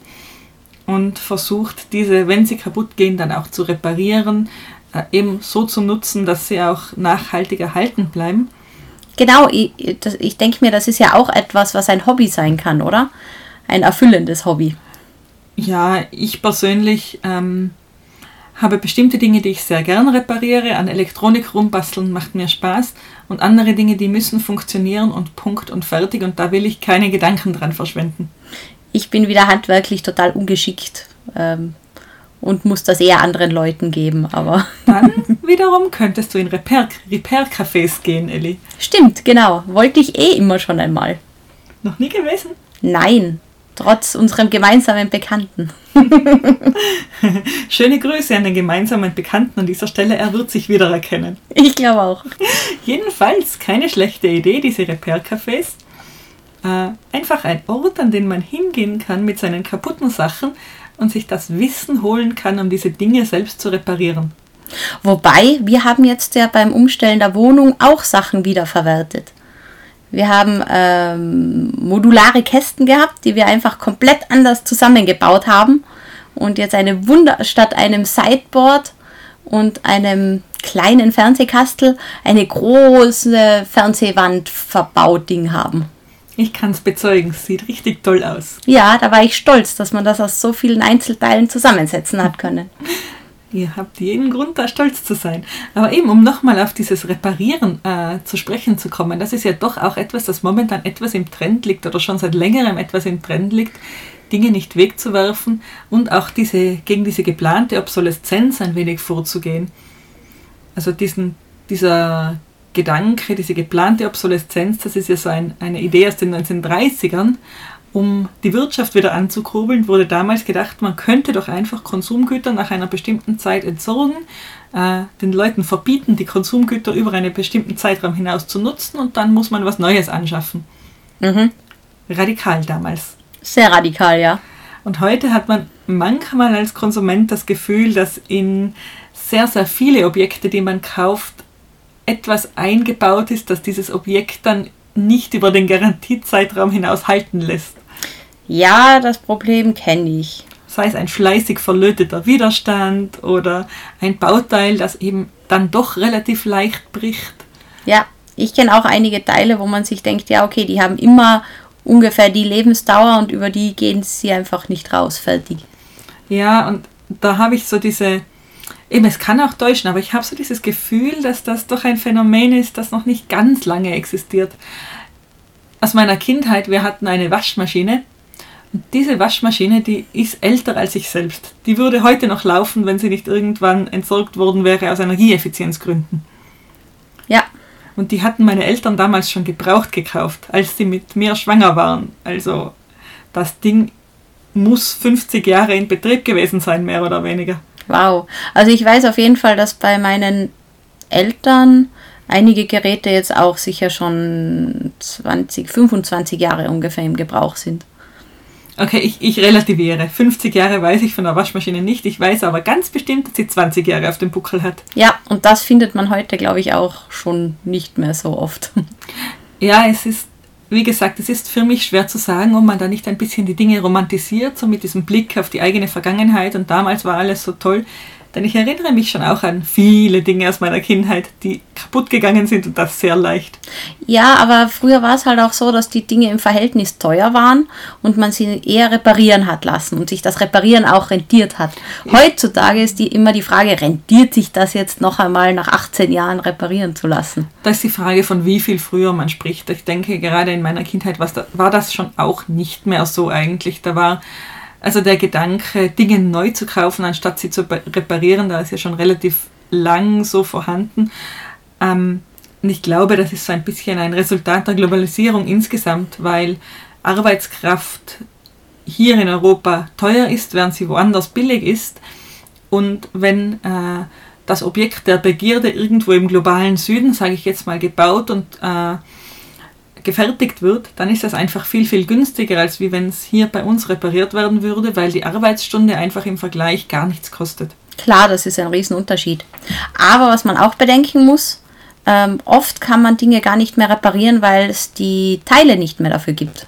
und versucht, diese, wenn sie kaputt gehen, dann auch zu reparieren, äh, eben so zu nutzen, dass sie auch nachhaltig erhalten bleiben. Genau, ich, ich denke mir, das ist ja auch etwas, was ein Hobby sein kann, oder? Ein erfüllendes Hobby. Ja, ich persönlich ähm, habe bestimmte Dinge, die ich sehr gern repariere. An Elektronik rumbasteln macht mir Spaß. Und andere Dinge, die müssen funktionieren und Punkt und fertig. Und da will ich keine Gedanken dran verschwenden. Ich bin wieder handwerklich total ungeschickt. Ähm, und muss das eher anderen Leuten geben, aber. *laughs* Dann wiederum könntest du in Repair-Cafés Repair gehen, Elli. Stimmt, genau. Wollte ich eh immer schon einmal. Noch nie gewesen? Nein, trotz unserem gemeinsamen Bekannten. *laughs* Schöne Grüße an den gemeinsamen Bekannten an dieser Stelle, er wird sich wiedererkennen. Ich glaube auch. *laughs* Jedenfalls keine schlechte Idee, diese Repair-Cafés. Äh, einfach ein Ort, an den man hingehen kann mit seinen kaputten Sachen und sich das Wissen holen kann, um diese Dinge selbst zu reparieren. Wobei, wir haben jetzt ja beim Umstellen der Wohnung auch Sachen wiederverwertet. Wir haben ähm, modulare Kästen gehabt, die wir einfach komplett anders zusammengebaut haben. Und jetzt eine Wunder statt einem Sideboard und einem kleinen Fernsehkastel eine große Fernsehwand verbaut Ding haben. Ich kann es bezeugen, es sieht richtig toll aus. Ja, da war ich stolz, dass man das aus so vielen Einzelteilen zusammensetzen hat können. *laughs* Ihr habt jeden Grund, da stolz zu sein. Aber eben, um nochmal auf dieses Reparieren äh, zu sprechen zu kommen, das ist ja doch auch etwas, das momentan etwas im Trend liegt oder schon seit längerem etwas im Trend liegt, Dinge nicht wegzuwerfen und auch diese, gegen diese geplante Obsoleszenz ein wenig vorzugehen. Also diesen, dieser Gedanke, diese geplante Obsoleszenz, das ist ja so ein, eine Idee aus den 1930ern, um die Wirtschaft wieder anzukurbeln, wurde damals gedacht, man könnte doch einfach Konsumgüter nach einer bestimmten Zeit entsorgen, äh, den Leuten verbieten, die Konsumgüter über einen bestimmten Zeitraum hinaus zu nutzen und dann muss man was Neues anschaffen. Mhm. Radikal damals. Sehr radikal, ja. Und heute hat man manchmal als Konsument das Gefühl, dass in sehr, sehr viele Objekte, die man kauft, etwas eingebaut ist, dass dieses Objekt dann nicht über den Garantiezeitraum hinaus halten lässt. Ja, das Problem kenne ich. Sei es ein fleißig verlöteter Widerstand oder ein Bauteil, das eben dann doch relativ leicht bricht. Ja, ich kenne auch einige Teile, wo man sich denkt, ja, okay, die haben immer ungefähr die Lebensdauer und über die gehen sie einfach nicht raus, fertig. Ja, und da habe ich so diese, eben, es kann auch täuschen, aber ich habe so dieses Gefühl, dass das doch ein Phänomen ist, das noch nicht ganz lange existiert. Aus meiner Kindheit, wir hatten eine Waschmaschine. Und diese Waschmaschine, die ist älter als ich selbst. Die würde heute noch laufen, wenn sie nicht irgendwann entsorgt worden wäre aus Energieeffizienzgründen. Ja. Und die hatten meine Eltern damals schon gebraucht gekauft, als sie mit mir schwanger waren. Also das Ding muss 50 Jahre in Betrieb gewesen sein, mehr oder weniger. Wow. Also ich weiß auf jeden Fall, dass bei meinen Eltern einige Geräte jetzt auch sicher schon 20, 25 Jahre ungefähr im Gebrauch sind. Okay, ich, ich relativiere. 50 Jahre weiß ich von der Waschmaschine nicht. Ich weiß aber ganz bestimmt, dass sie 20 Jahre auf dem Buckel hat. Ja, und das findet man heute, glaube ich, auch schon nicht mehr so oft. Ja, es ist, wie gesagt, es ist für mich schwer zu sagen, ob man da nicht ein bisschen die Dinge romantisiert, so mit diesem Blick auf die eigene Vergangenheit und damals war alles so toll. Denn ich erinnere mich schon auch an viele Dinge aus meiner Kindheit, die kaputt gegangen sind und das sehr leicht. Ja, aber früher war es halt auch so, dass die Dinge im Verhältnis teuer waren und man sie eher reparieren hat lassen und sich das Reparieren auch rentiert hat. Heutzutage ist die immer die Frage, rentiert sich das jetzt noch einmal nach 18 Jahren reparieren zu lassen? Da ist die Frage, von wie viel früher man spricht. Ich denke, gerade in meiner Kindheit war das schon auch nicht mehr so eigentlich. Da war also der Gedanke, Dinge neu zu kaufen, anstatt sie zu reparieren, da ist ja schon relativ lang so vorhanden. Ähm, und ich glaube, das ist so ein bisschen ein Resultat der Globalisierung insgesamt, weil Arbeitskraft hier in Europa teuer ist, während sie woanders billig ist. Und wenn äh, das Objekt der Begierde irgendwo im globalen Süden, sage ich jetzt mal, gebaut und äh, gefertigt wird, dann ist das einfach viel, viel günstiger, als wie wenn es hier bei uns repariert werden würde, weil die Arbeitsstunde einfach im Vergleich gar nichts kostet. Klar, das ist ein Riesenunterschied. Aber was man auch bedenken muss, ähm, oft kann man Dinge gar nicht mehr reparieren, weil es die Teile nicht mehr dafür gibt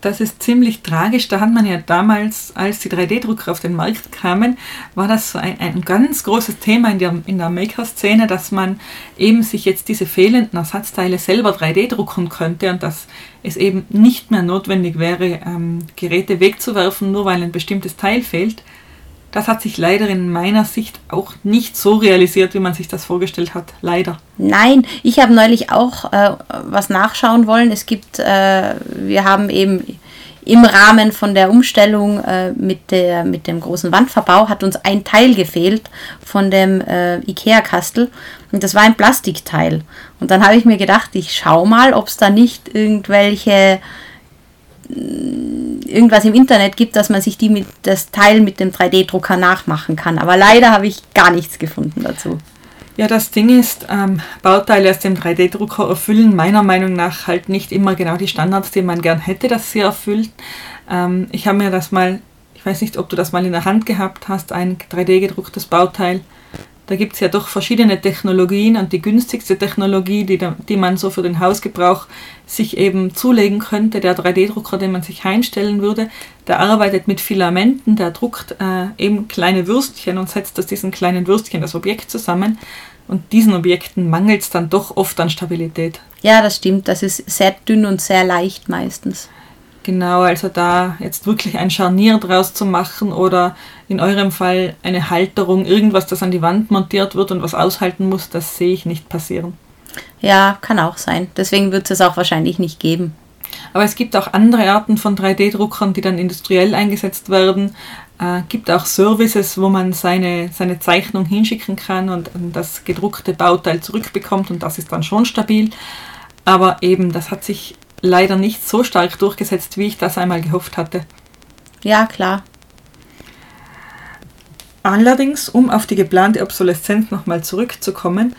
das ist ziemlich tragisch. Da hat man ja damals, als die 3D-Drucker auf den Markt kamen, war das so ein, ein ganz großes Thema in der, in der Maker-Szene, dass man eben sich jetzt diese fehlenden Ersatzteile selber 3D drucken könnte und dass es eben nicht mehr notwendig wäre, ähm, Geräte wegzuwerfen, nur weil ein bestimmtes Teil fehlt. Das hat sich leider in meiner Sicht auch nicht so realisiert, wie man sich das vorgestellt hat. Leider. Nein, ich habe neulich auch äh, was nachschauen wollen. Es gibt, äh, wir haben eben im Rahmen von der Umstellung äh, mit, der, mit dem großen Wandverbau hat uns ein Teil gefehlt von dem äh, IKEA-Kastel und das war ein Plastikteil. Und dann habe ich mir gedacht, ich schaue mal, ob es da nicht irgendwelche irgendwas im Internet gibt, dass man sich die mit, das Teil mit dem 3D-Drucker nachmachen kann. Aber leider habe ich gar nichts gefunden dazu. Ja, das Ding ist, ähm, Bauteile aus dem 3D-Drucker erfüllen meiner Meinung nach halt nicht immer genau die Standards, die man gern hätte, dass sie erfüllt. Ähm, ich habe mir das mal, ich weiß nicht, ob du das mal in der Hand gehabt hast, ein 3D-gedrucktes Bauteil. Da gibt es ja doch verschiedene Technologien und die günstigste Technologie, die, die man so für den Hausgebrauch sich eben zulegen könnte, der 3D-Drucker, den man sich heimstellen würde, der arbeitet mit Filamenten, der druckt äh, eben kleine Würstchen und setzt aus diesen kleinen Würstchen das Objekt zusammen. Und diesen Objekten mangelt es dann doch oft an Stabilität. Ja, das stimmt. Das ist sehr dünn und sehr leicht meistens. Genau, also da jetzt wirklich ein Scharnier draus zu machen oder in eurem Fall eine Halterung, irgendwas, das an die Wand montiert wird und was aushalten muss, das sehe ich nicht passieren. Ja, kann auch sein. Deswegen wird es auch wahrscheinlich nicht geben. Aber es gibt auch andere Arten von 3D-Druckern, die dann industriell eingesetzt werden. Äh, gibt auch Services, wo man seine, seine Zeichnung hinschicken kann und, und das gedruckte Bauteil zurückbekommt und das ist dann schon stabil. Aber eben, das hat sich leider nicht so stark durchgesetzt, wie ich das einmal gehofft hatte. Ja, klar. Allerdings, um auf die geplante Obsoleszenz nochmal zurückzukommen,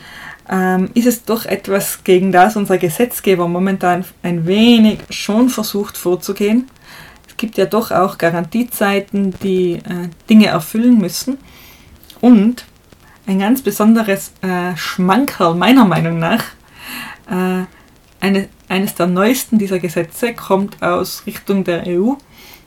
ähm, ist es doch etwas, gegen das unser Gesetzgeber momentan ein wenig schon versucht vorzugehen. Es gibt ja doch auch Garantiezeiten, die äh, Dinge erfüllen müssen. Und ein ganz besonderes äh, Schmankerl meiner Meinung nach, äh, eine, eines der neuesten dieser Gesetze kommt aus Richtung der EU.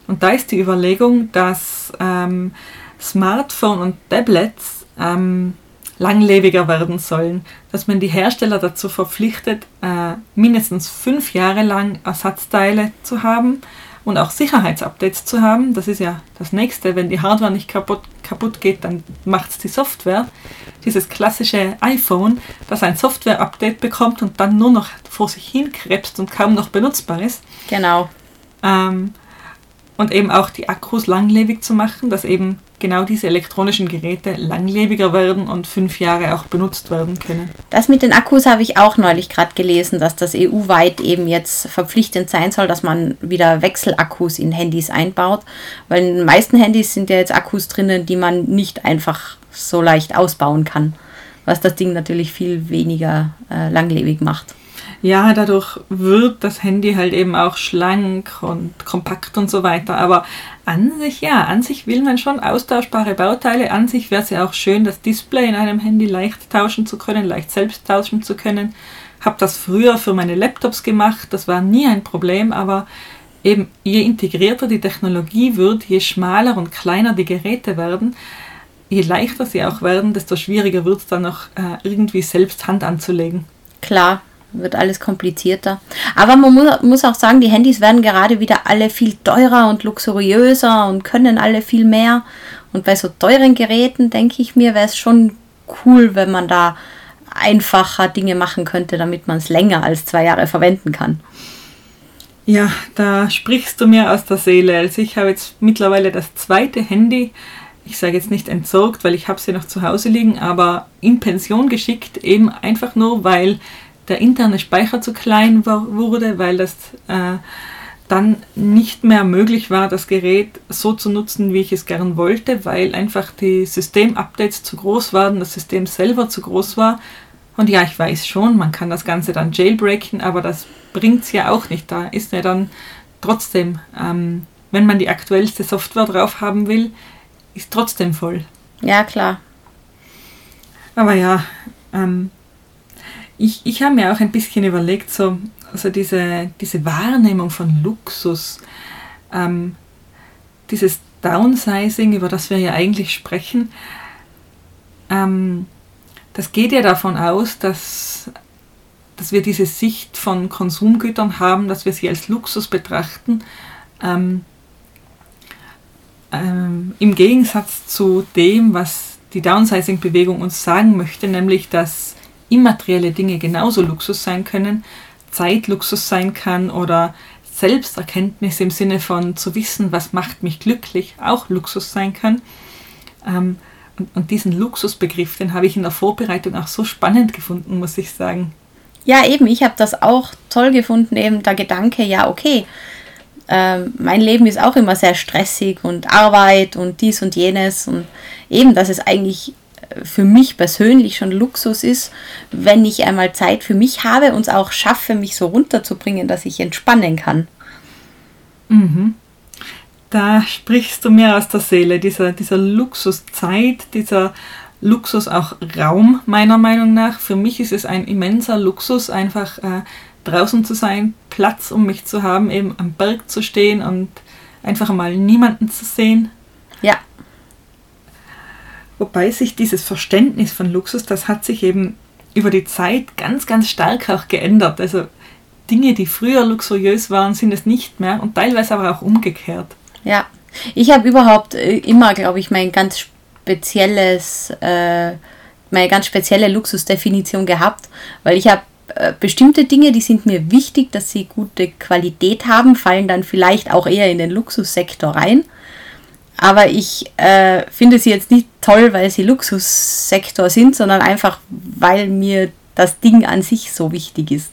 Und da ist die Überlegung, dass ähm, Smartphone und Tablets ähm, langlebiger werden sollen, dass man die Hersteller dazu verpflichtet, äh, mindestens fünf Jahre lang Ersatzteile zu haben und auch Sicherheitsupdates zu haben. Das ist ja das nächste. Wenn die Hardware nicht kaputt, kaputt geht, dann macht es die Software. Dieses klassische iPhone, das ein Software-Update bekommt und dann nur noch vor sich hin krebst und kaum noch benutzbar ist. Genau. Ähm, und eben auch die Akkus langlebig zu machen, dass eben genau diese elektronischen Geräte langlebiger werden und fünf Jahre auch benutzt werden können. Das mit den Akkus habe ich auch neulich gerade gelesen, dass das EU-weit eben jetzt verpflichtend sein soll, dass man wieder Wechselakkus in Handys einbaut, weil in den meisten Handys sind ja jetzt Akkus drinnen, die man nicht einfach so leicht ausbauen kann, was das Ding natürlich viel weniger äh, langlebig macht. Ja, dadurch wird das Handy halt eben auch schlank und kompakt und so weiter. Aber an sich, ja, an sich will man schon austauschbare Bauteile. An sich wäre es ja auch schön, das Display in einem Handy leicht tauschen zu können, leicht selbst tauschen zu können. Habe das früher für meine Laptops gemacht, das war nie ein Problem, aber eben je integrierter die Technologie wird, je schmaler und kleiner die Geräte werden, je leichter sie auch werden, desto schwieriger wird es dann noch äh, irgendwie selbst Hand anzulegen. Klar, wird alles komplizierter. Aber man mu muss auch sagen, die Handys werden gerade wieder alle viel teurer und luxuriöser und können alle viel mehr. Und bei so teuren Geräten denke ich mir, wäre es schon cool, wenn man da einfacher Dinge machen könnte, damit man es länger als zwei Jahre verwenden kann. Ja, da sprichst du mir aus der Seele. Also ich habe jetzt mittlerweile das zweite Handy, ich sage jetzt nicht entsorgt, weil ich habe sie noch zu Hause liegen, aber in Pension geschickt, eben einfach nur, weil der interne Speicher zu klein wurde, weil das äh, dann nicht mehr möglich war, das Gerät so zu nutzen, wie ich es gern wollte, weil einfach die Systemupdates zu groß waren, das System selber zu groß war. Und ja, ich weiß schon, man kann das Ganze dann jailbreaken, aber das bringt es ja auch nicht. Da ist ja dann trotzdem, ähm, wenn man die aktuellste Software drauf haben will, ist trotzdem voll. Ja, klar. Aber ja, ähm, ich, ich habe mir auch ein bisschen überlegt, so also diese, diese Wahrnehmung von Luxus, ähm, dieses Downsizing, über das wir ja eigentlich sprechen, ähm, das geht ja davon aus, dass, dass wir diese Sicht von Konsumgütern haben, dass wir sie als Luxus betrachten. Ähm, ähm, Im Gegensatz zu dem, was die Downsizing-Bewegung uns sagen möchte, nämlich dass immaterielle Dinge genauso Luxus sein können, Zeit Luxus sein kann oder Selbsterkenntnis im Sinne von zu wissen, was macht mich glücklich, auch Luxus sein kann. Ähm, und, und, diesen Luxusbegriff, den habe ich in der Vorbereitung auch so spannend gefunden, muss ich sagen. Ja, eben, ich habe das auch toll gefunden, eben der Gedanke, ja, okay, äh, mein Leben ist auch immer sehr stressig und Arbeit und dies und jenes und eben, dass es eigentlich für mich persönlich schon Luxus ist, wenn ich einmal Zeit für mich habe und es auch schaffe, mich so runterzubringen, dass ich entspannen kann. Mhm. Da sprichst du mir aus der Seele, dieser, dieser Luxus Zeit, dieser Luxus auch Raum, meiner Meinung nach. Für mich ist es ein immenser Luxus, einfach äh, draußen zu sein, Platz um mich zu haben, eben am Berg zu stehen und einfach mal niemanden zu sehen. Ja. Wobei sich dieses Verständnis von Luxus, das hat sich eben über die Zeit ganz, ganz stark auch geändert. Also Dinge, die früher luxuriös waren, sind es nicht mehr und teilweise aber auch umgekehrt. Ja, ich habe überhaupt äh, immer, glaube ich, mein ganz spezielles, äh, meine ganz spezielle Luxusdefinition gehabt, weil ich habe äh, bestimmte Dinge, die sind mir wichtig, dass sie gute Qualität haben, fallen dann vielleicht auch eher in den Luxussektor rein. Aber ich äh, finde sie jetzt nicht toll, weil sie Luxussektor sind, sondern einfach, weil mir das Ding an sich so wichtig ist.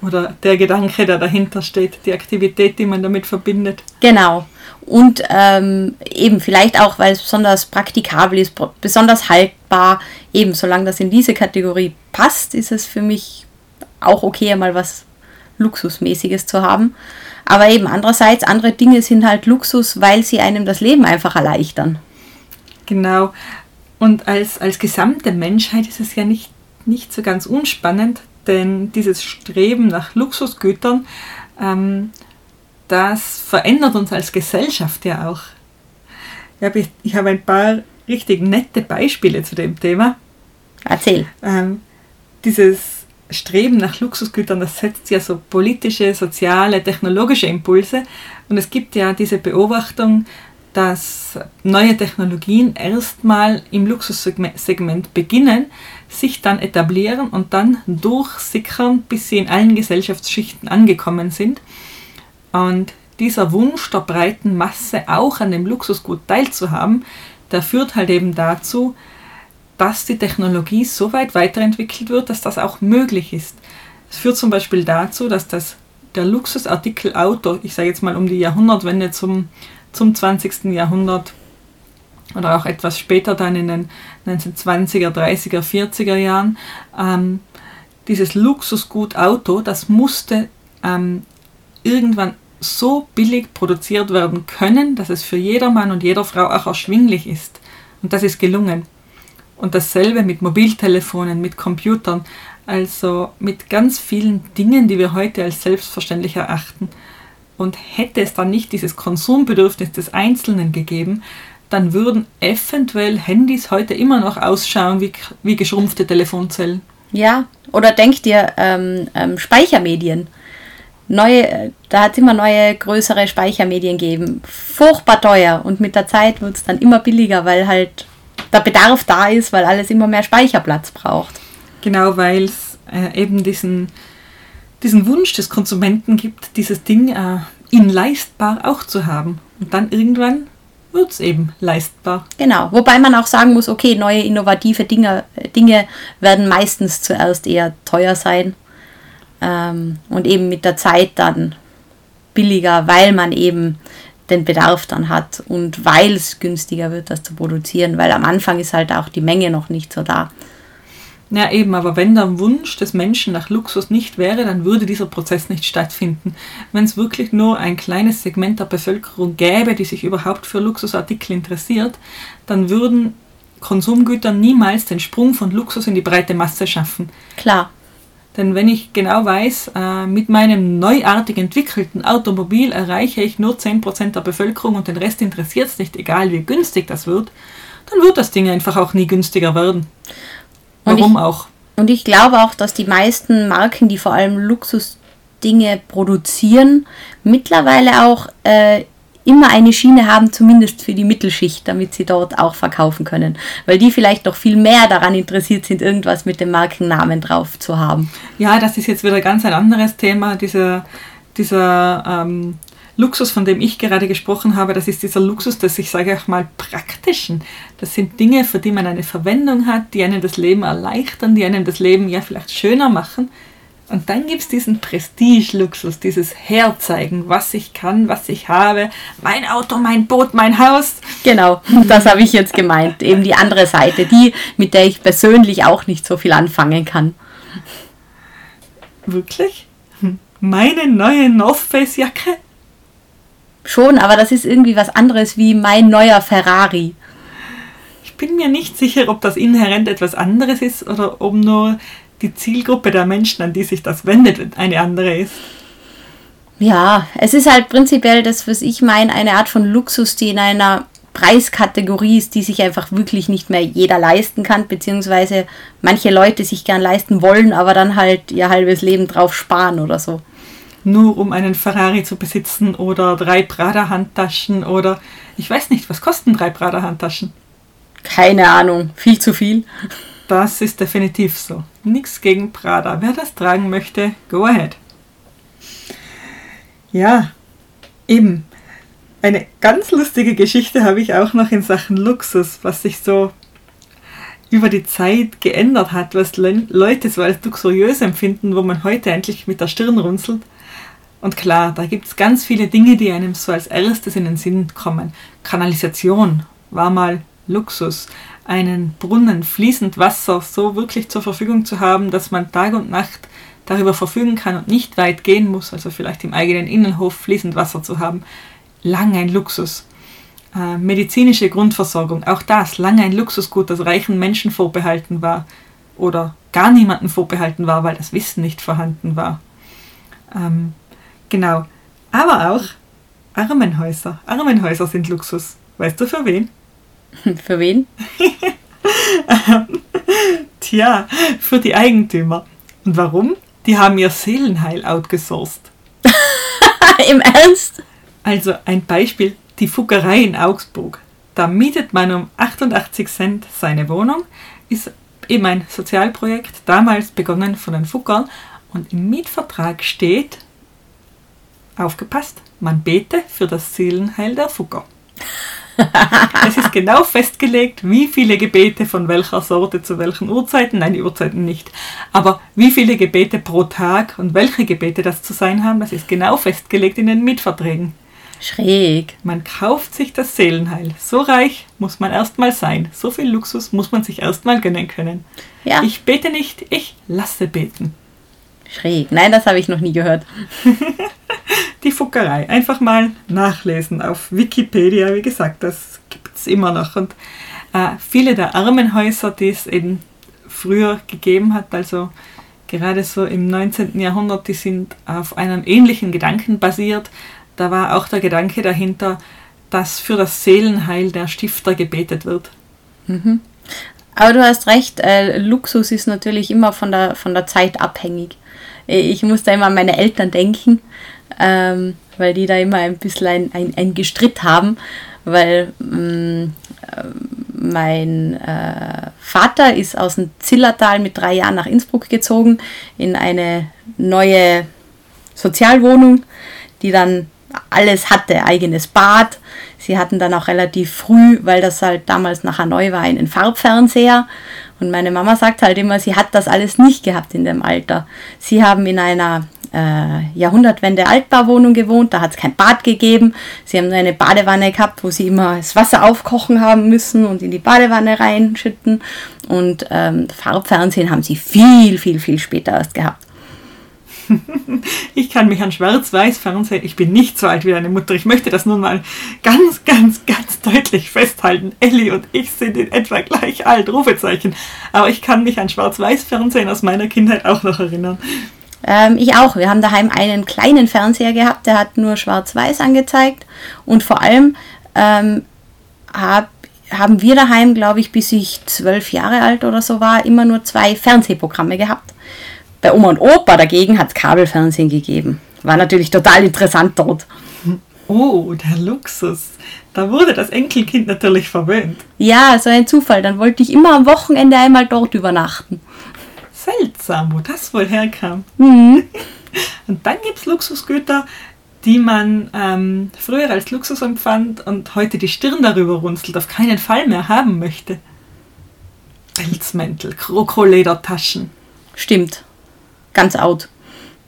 Oder der Gedanke, der dahinter steht, die Aktivität, die man damit verbindet. Genau. Und ähm, eben vielleicht auch, weil es besonders praktikabel ist, besonders haltbar. Eben, solange das in diese Kategorie passt, ist es für mich auch okay, mal was Luxusmäßiges zu haben. Aber eben andererseits, andere Dinge sind halt Luxus, weil sie einem das Leben einfach erleichtern. Genau. Und als, als gesamte Menschheit ist es ja nicht, nicht so ganz unspannend, denn dieses Streben nach Luxusgütern, ähm, das verändert uns als Gesellschaft ja auch. Ich habe, ich habe ein paar richtig nette Beispiele zu dem Thema. Erzähl. Ähm, dieses Streben nach Luxusgütern, das setzt ja so politische, soziale, technologische Impulse. Und es gibt ja diese Beobachtung, dass neue Technologien erstmal im Luxussegment beginnen, sich dann etablieren und dann durchsickern, bis sie in allen Gesellschaftsschichten angekommen sind. Und dieser Wunsch der breiten Masse auch an dem Luxusgut teilzuhaben, der führt halt eben dazu, dass die Technologie so weit weiterentwickelt wird, dass das auch möglich ist. Es führt zum Beispiel dazu, dass das, der Luxusartikel Auto, ich sage jetzt mal um die Jahrhundertwende zum, zum 20. Jahrhundert oder auch etwas später dann in den 1920er, 30er, 40er Jahren, ähm, dieses Luxusgut Auto, das musste ähm, irgendwann so billig produziert werden können, dass es für jeder Mann und jeder Frau auch erschwinglich ist. Und das ist gelungen. Und dasselbe mit Mobiltelefonen, mit Computern, also mit ganz vielen Dingen, die wir heute als selbstverständlich erachten. Und hätte es dann nicht dieses Konsumbedürfnis des Einzelnen gegeben, dann würden eventuell Handys heute immer noch ausschauen wie, wie geschrumpfte Telefonzellen. Ja, oder denkt ihr ähm, ähm, Speichermedien? Neue, da hat es immer neue, größere Speichermedien gegeben. Furchtbar teuer und mit der Zeit wird es dann immer billiger, weil halt der Bedarf da ist, weil alles immer mehr Speicherplatz braucht. Genau, weil es äh, eben diesen, diesen Wunsch des Konsumenten gibt, dieses Ding äh, ihn leistbar auch zu haben. Und dann irgendwann wird es eben leistbar. Genau, wobei man auch sagen muss, okay, neue innovative Dinge, Dinge werden meistens zuerst eher teuer sein ähm, und eben mit der Zeit dann billiger, weil man eben den Bedarf dann hat und weil es günstiger wird, das zu produzieren, weil am Anfang ist halt auch die Menge noch nicht so da. Ja, eben, aber wenn der Wunsch des Menschen nach Luxus nicht wäre, dann würde dieser Prozess nicht stattfinden. Wenn es wirklich nur ein kleines Segment der Bevölkerung gäbe, die sich überhaupt für Luxusartikel interessiert, dann würden Konsumgüter niemals den Sprung von Luxus in die breite Masse schaffen. Klar. Denn wenn ich genau weiß, äh, mit meinem neuartig entwickelten Automobil erreiche ich nur 10% der Bevölkerung und den Rest interessiert es nicht, egal wie günstig das wird, dann wird das Ding einfach auch nie günstiger werden. Warum ich, auch? Und ich glaube auch, dass die meisten Marken, die vor allem Luxusdinge produzieren, mittlerweile auch äh, immer eine Schiene haben, zumindest für die Mittelschicht, damit sie dort auch verkaufen können. Weil die vielleicht noch viel mehr daran interessiert sind, irgendwas mit dem Markennamen drauf zu haben. Ja, das ist jetzt wieder ganz ein anderes Thema. Dieser, dieser ähm, Luxus, von dem ich gerade gesprochen habe, das ist dieser Luxus des, ich sage auch mal, praktischen. Das sind Dinge, für die man eine Verwendung hat, die einem das Leben erleichtern, die einem das Leben ja vielleicht schöner machen. Und dann gibt es diesen Prestige-Luxus, dieses Herzeigen, was ich kann, was ich habe, mein Auto, mein Boot, mein Haus. Genau, das habe ich jetzt gemeint. Eben die andere Seite, die, mit der ich persönlich auch nicht so viel anfangen kann. Wirklich? Meine neue North Face Jacke? Schon, aber das ist irgendwie was anderes wie mein neuer Ferrari. Ich bin mir nicht sicher, ob das inhärent etwas anderes ist oder ob nur die Zielgruppe der Menschen, an die sich das wendet, eine andere ist. Ja, es ist halt prinzipiell das, was ich meine, eine Art von Luxus, die in einer Preiskategorie ist, die sich einfach wirklich nicht mehr jeder leisten kann, beziehungsweise manche Leute sich gern leisten wollen, aber dann halt ihr halbes Leben drauf sparen oder so. Nur um einen Ferrari zu besitzen oder drei Prada-Handtaschen oder ich weiß nicht, was kosten drei Prada-Handtaschen? Keine Ahnung, viel zu viel. Das ist definitiv so. Nichts gegen Prada. Wer das tragen möchte, go ahead. Ja, eben. Eine ganz lustige Geschichte habe ich auch noch in Sachen Luxus, was sich so über die Zeit geändert hat, was Leute so als luxuriös empfinden, wo man heute endlich mit der Stirn runzelt. Und klar, da gibt es ganz viele Dinge, die einem so als erstes in den Sinn kommen. Kanalisation war mal Luxus einen Brunnen, fließend Wasser so wirklich zur Verfügung zu haben, dass man Tag und Nacht darüber verfügen kann und nicht weit gehen muss, also vielleicht im eigenen Innenhof fließend Wasser zu haben, lange ein Luxus. Äh, medizinische Grundversorgung, auch das lange ein Luxusgut, das reichen Menschen vorbehalten war oder gar niemanden vorbehalten war, weil das Wissen nicht vorhanden war. Ähm, genau. Aber auch Armenhäuser. Armenhäuser sind Luxus. Weißt du für wen? *laughs* Für wen? *laughs* Tja, für die Eigentümer. Und warum? Die haben ihr Seelenheil outgesourced. *laughs* Im Ernst? Also ein Beispiel, die Fuggerei in Augsburg. Da mietet man um 88 Cent seine Wohnung, ist eben ein Sozialprojekt, damals begonnen von den Fuggern und im Mietvertrag steht, aufgepasst, man bete für das Seelenheil der Fugger. *laughs* es ist genau festgelegt, wie viele Gebete von welcher Sorte zu welchen Uhrzeiten, nein, die Uhrzeiten nicht, aber wie viele Gebete pro Tag und welche Gebete das zu sein haben, das ist genau festgelegt in den Mietverträgen. Schräg. Man kauft sich das Seelenheil. So reich muss man erstmal sein. So viel Luxus muss man sich erstmal gönnen können. Ja. Ich bete nicht, ich lasse beten. Schräg. Nein, das habe ich noch nie gehört. *laughs* Die Fuckerei. Einfach mal nachlesen auf Wikipedia. Wie gesagt, das gibt es immer noch. Und äh, viele der Armenhäuser, die es eben früher gegeben hat, also gerade so im 19. Jahrhundert, die sind auf einem ähnlichen Gedanken basiert da war auch der Gedanke dahinter, dass für das Seelenheil der Stifter gebetet wird. Mhm. Aber du hast recht, äh, Luxus ist natürlich immer von der, von der Zeit abhängig. Ich muss da immer an meine Eltern denken, ähm, weil die da immer ein bisschen ein, ein, ein Gestritt haben, weil ähm, mein äh, Vater ist aus dem Zillertal mit drei Jahren nach Innsbruck gezogen in eine neue Sozialwohnung, die dann alles hatte, eigenes Bad. Sie hatten dann auch relativ früh, weil das halt damals nachher neu war, einen Farbfernseher. Und meine Mama sagt halt immer, sie hat das alles nicht gehabt in dem Alter. Sie haben in einer äh, Jahrhundertwende Altbauwohnung gewohnt, da hat es kein Bad gegeben. Sie haben nur eine Badewanne gehabt, wo sie immer das Wasser aufkochen haben müssen und in die Badewanne reinschütten. Und ähm, Farbfernsehen haben sie viel, viel, viel später erst gehabt. *laughs* ich kann mich an Schwarz-Weiß-Fernsehen, ich bin nicht so alt wie deine Mutter, ich möchte das nun mal ganz, ganz, ganz deutlich festhalten. Elli und ich sind in etwa gleich alt, Rufezeichen. Aber ich kann mich an Schwarz-Weiß-Fernsehen aus meiner Kindheit auch noch erinnern. Ähm, ich auch. Wir haben daheim einen kleinen Fernseher gehabt, der hat nur Schwarz-Weiß angezeigt. Und vor allem ähm, hab, haben wir daheim, glaube ich, bis ich zwölf Jahre alt oder so war, immer nur zwei Fernsehprogramme gehabt. Bei Oma und Opa dagegen hat es Kabelfernsehen gegeben. War natürlich total interessant dort. Oh, der Luxus. Da wurde das Enkelkind natürlich verwöhnt. Ja, so ein Zufall. Dann wollte ich immer am Wochenende einmal dort übernachten. Seltsam, wo das wohl herkam. Mhm. *laughs* Und dann gibt es Luxusgüter, die man ähm, früher als Luxus empfand und heute die Stirn darüber runzelt, auf keinen Fall mehr haben möchte. Pelzmäntel, Krokoledertaschen. Stimmt ganz out.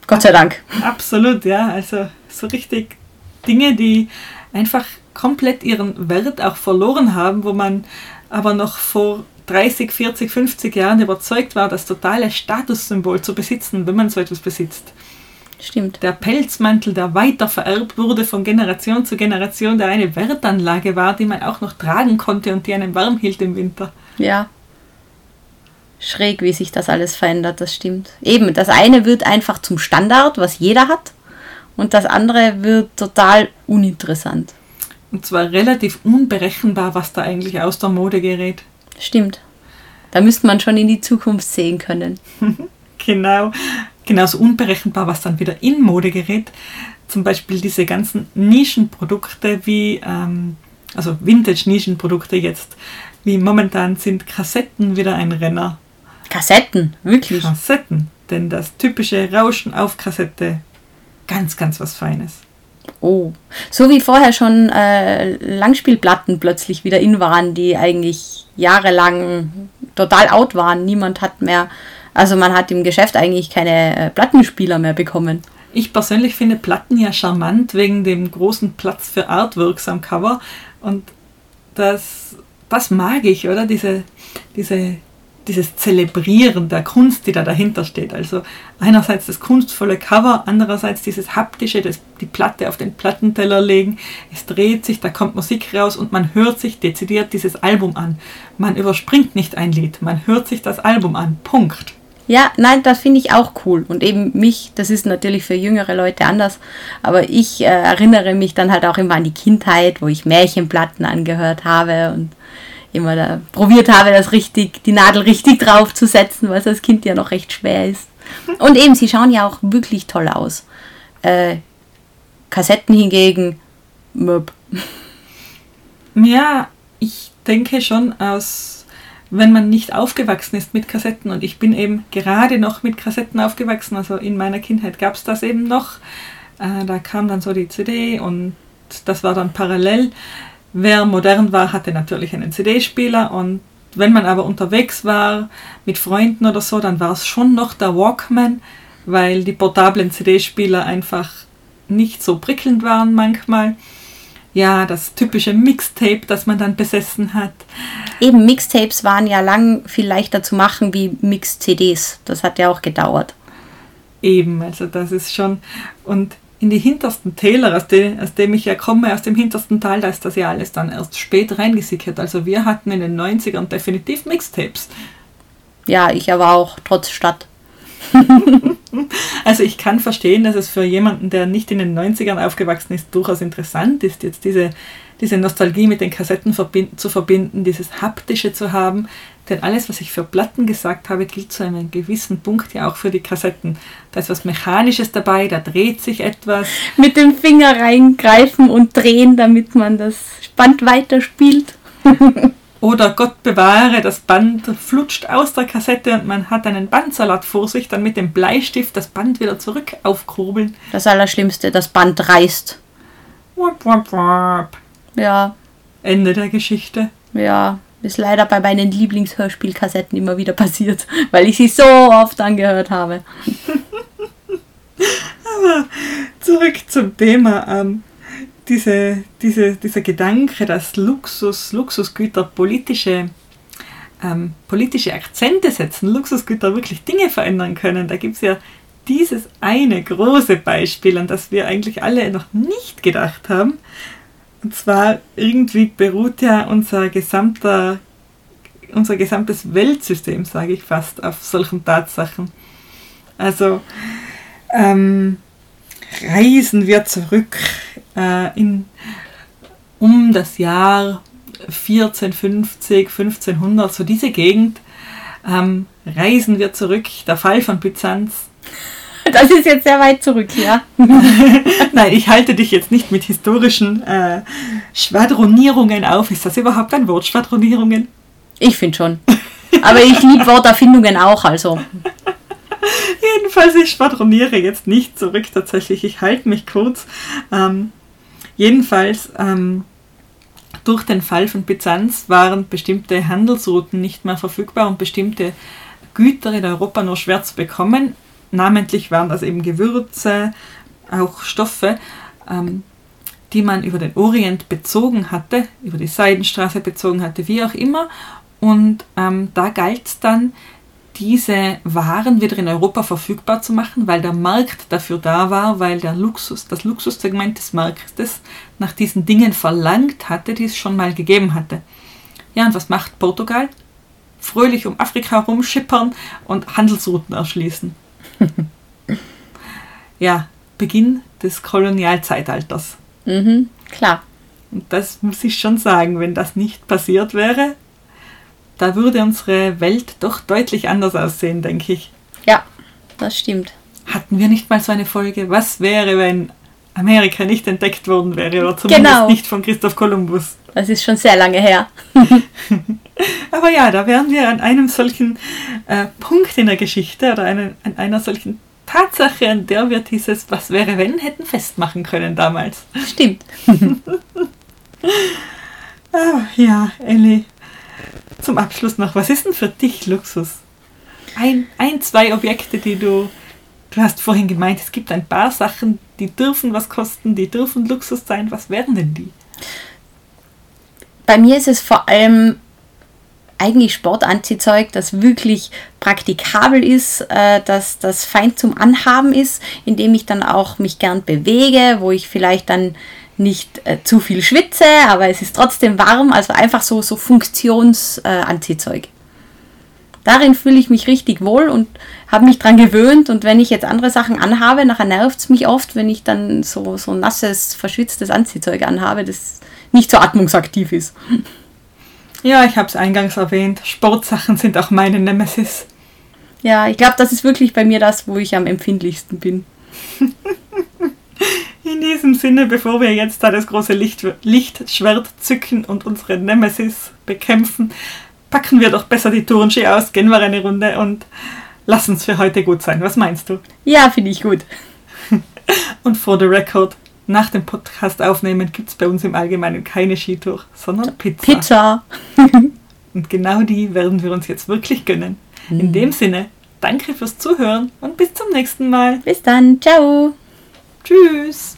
Gott sei Dank. Absolut, ja. Also so richtig Dinge, die einfach komplett ihren Wert auch verloren haben, wo man aber noch vor 30, 40, 50 Jahren überzeugt war, das totale Statussymbol zu besitzen, wenn man so etwas besitzt. Stimmt. Der Pelzmantel, der weiter vererbt wurde von Generation zu Generation, der eine Wertanlage war, die man auch noch tragen konnte und die einen warm hielt im Winter. Ja, schräg, wie sich das alles verändert, das stimmt. Eben, das eine wird einfach zum Standard, was jeder hat, und das andere wird total uninteressant. Und zwar relativ unberechenbar, was da eigentlich aus der Mode gerät. Stimmt. Da müsste man schon in die Zukunft sehen können. *laughs* genau. Genauso unberechenbar, was dann wieder in Mode gerät. Zum Beispiel diese ganzen Nischenprodukte wie, ähm, also Vintage-Nischenprodukte jetzt, wie momentan sind Kassetten wieder ein Renner. Kassetten, wirklich. Kassetten, denn das typische Rauschen auf Kassette, ganz, ganz was Feines. Oh, so wie vorher schon äh, Langspielplatten plötzlich wieder in waren, die eigentlich jahrelang total out waren. Niemand hat mehr, also man hat im Geschäft eigentlich keine äh, Plattenspieler mehr bekommen. Ich persönlich finde Platten ja charmant wegen dem großen Platz für Artworks am Cover und das, das mag ich, oder? Diese, diese dieses Zelebrieren der Kunst, die da dahinter steht. Also einerseits das kunstvolle Cover, andererseits dieses haptische, das, die Platte auf den Plattenteller legen. Es dreht sich, da kommt Musik raus und man hört sich dezidiert dieses Album an. Man überspringt nicht ein Lied, man hört sich das Album an. Punkt. Ja, nein, das finde ich auch cool. Und eben mich, das ist natürlich für jüngere Leute anders, aber ich äh, erinnere mich dann halt auch immer an die Kindheit, wo ich Märchenplatten angehört habe und immer da probiert habe, das richtig, die Nadel richtig drauf zu setzen, was als Kind ja noch recht schwer ist. Und eben, sie schauen ja auch wirklich toll aus. Äh, Kassetten hingegen, möb. Ja, ich denke schon aus, wenn man nicht aufgewachsen ist mit Kassetten und ich bin eben gerade noch mit Kassetten aufgewachsen, also in meiner Kindheit gab es das eben noch. Äh, da kam dann so die CD und das war dann parallel Wer modern war, hatte natürlich einen CD-Spieler und wenn man aber unterwegs war mit Freunden oder so, dann war es schon noch der Walkman, weil die portablen CD-Spieler einfach nicht so prickelnd waren manchmal. Ja, das typische Mixtape, das man dann besessen hat. Eben, Mixtapes waren ja lang viel leichter zu machen wie Mix-CDs. Das hat ja auch gedauert. Eben, also das ist schon. Und in die hintersten Täler, aus, de, aus dem ich ja komme, aus dem hintersten Tal, da ist das ja alles dann erst spät reingesickert. Also wir hatten in den 90ern definitiv Mixtapes. Ja, ich aber auch, trotz Stadt. *laughs* also ich kann verstehen, dass es für jemanden, der nicht in den 90ern aufgewachsen ist, durchaus interessant ist, jetzt diese, diese Nostalgie mit den Kassetten verbinden, zu verbinden, dieses Haptische zu haben. Denn alles, was ich für Platten gesagt habe, gilt zu einem gewissen Punkt ja auch für die Kassetten. Da ist was Mechanisches dabei, da dreht sich etwas. Mit dem Finger reingreifen und drehen, damit man das Band weiterspielt. *laughs* Oder Gott bewahre, das Band flutscht aus der Kassette und man hat einen Bandsalat vor sich, dann mit dem Bleistift das Band wieder zurück aufkurbeln. Das Allerschlimmste, das Band reißt. Wap, wap, wap. Ja. Ende der Geschichte. Ja, ist leider bei meinen Lieblingshörspielkassetten immer wieder passiert, *laughs* weil ich sie so oft angehört habe. Aber zurück zum Thema. Ähm, diese, diese, dieser Gedanke, dass Luxus, Luxusgüter politische, ähm, politische Akzente setzen, Luxusgüter wirklich Dinge verändern können. Da gibt es ja dieses eine große Beispiel, an das wir eigentlich alle noch nicht gedacht haben. Und zwar irgendwie beruht ja unser gesamter, unser gesamtes Weltsystem, sage ich fast, auf solchen Tatsachen. Also ähm, reisen wir zurück äh, in, um das Jahr 1450, 1500, so diese Gegend, ähm, reisen wir zurück. Der Fall von Byzanz. *laughs* Das ist jetzt sehr weit zurück, ja. *laughs* Nein, ich halte dich jetzt nicht mit historischen äh, Schwadronierungen auf. Ist das überhaupt ein Wort, Schwadronierungen? Ich finde schon. Aber ich liebe Worterfindungen auch, also. *laughs* Jedenfalls, ich schwadroniere jetzt nicht zurück tatsächlich. Ich halte mich kurz. Ähm, jedenfalls, ähm, durch den Fall von Byzanz waren bestimmte Handelsrouten nicht mehr verfügbar und bestimmte Güter in Europa nur schwer zu bekommen. Namentlich waren das eben Gewürze, auch Stoffe, ähm, die man über den Orient bezogen hatte, über die Seidenstraße bezogen hatte, wie auch immer. Und ähm, da galt es dann, diese Waren wieder in Europa verfügbar zu machen, weil der Markt dafür da war, weil der Luxus, das Luxussegment des Marktes nach diesen Dingen verlangt hatte, die es schon mal gegeben hatte. Ja, und was macht Portugal? Fröhlich um Afrika herumschippern und Handelsrouten erschließen. *laughs* ja, Beginn des Kolonialzeitalters. Mhm, klar. Und das muss ich schon sagen, wenn das nicht passiert wäre, da würde unsere Welt doch deutlich anders aussehen, denke ich. Ja, das stimmt. Hatten wir nicht mal so eine Folge? Was wäre, wenn Amerika nicht entdeckt worden wäre oder zumindest Genau. nicht von Christoph Kolumbus? Das ist schon sehr lange her. *laughs* Aber ja, da wären wir an einem solchen äh, Punkt in der Geschichte oder eine, an einer solchen Tatsache, an der wir dieses Was wäre, wenn hätten festmachen können damals. Stimmt. *laughs* Ah, ja, Elli. Zum Abschluss noch, was ist denn für dich Luxus? Ein, ein, zwei Objekte, die du. Du hast vorhin gemeint, es gibt ein paar Sachen, die dürfen was kosten, die dürfen Luxus sein. Was wären denn die? Bei mir ist es vor allem eigentlich Sportanziehzeug, das wirklich praktikabel ist, äh, dass das fein zum Anhaben ist, indem ich dann auch mich gern bewege, wo ich vielleicht dann nicht äh, zu viel schwitze, aber es ist trotzdem warm, also einfach so, so Funktionsanziehzeug. Darin fühle ich mich richtig wohl und habe mich dran gewöhnt und wenn ich jetzt andere Sachen anhabe, nachher nervt es mich oft, wenn ich dann so, so nasses, verschwitztes Anziehzeug anhabe, das nicht so atmungsaktiv ist. *laughs* Ja, ich habe es eingangs erwähnt. Sportsachen sind auch meine Nemesis. Ja, ich glaube, das ist wirklich bei mir das, wo ich am empfindlichsten bin. *laughs* In diesem Sinne, bevor wir jetzt da das große Licht, Lichtschwert zücken und unsere Nemesis bekämpfen, packen wir doch besser die Tourenski aus, gehen wir eine Runde und lass uns für heute gut sein. Was meinst du? Ja, finde ich gut. *laughs* Und for the record, nach dem Podcast aufnehmen gibt es bei uns im Allgemeinen keine Skitour, sondern Pizza. Pizza. *laughs* Und genau die werden wir uns jetzt wirklich gönnen. Mhm. In dem Sinne, danke fürs Zuhören und bis zum nächsten Mal. Bis dann. Ciao. Tschüss.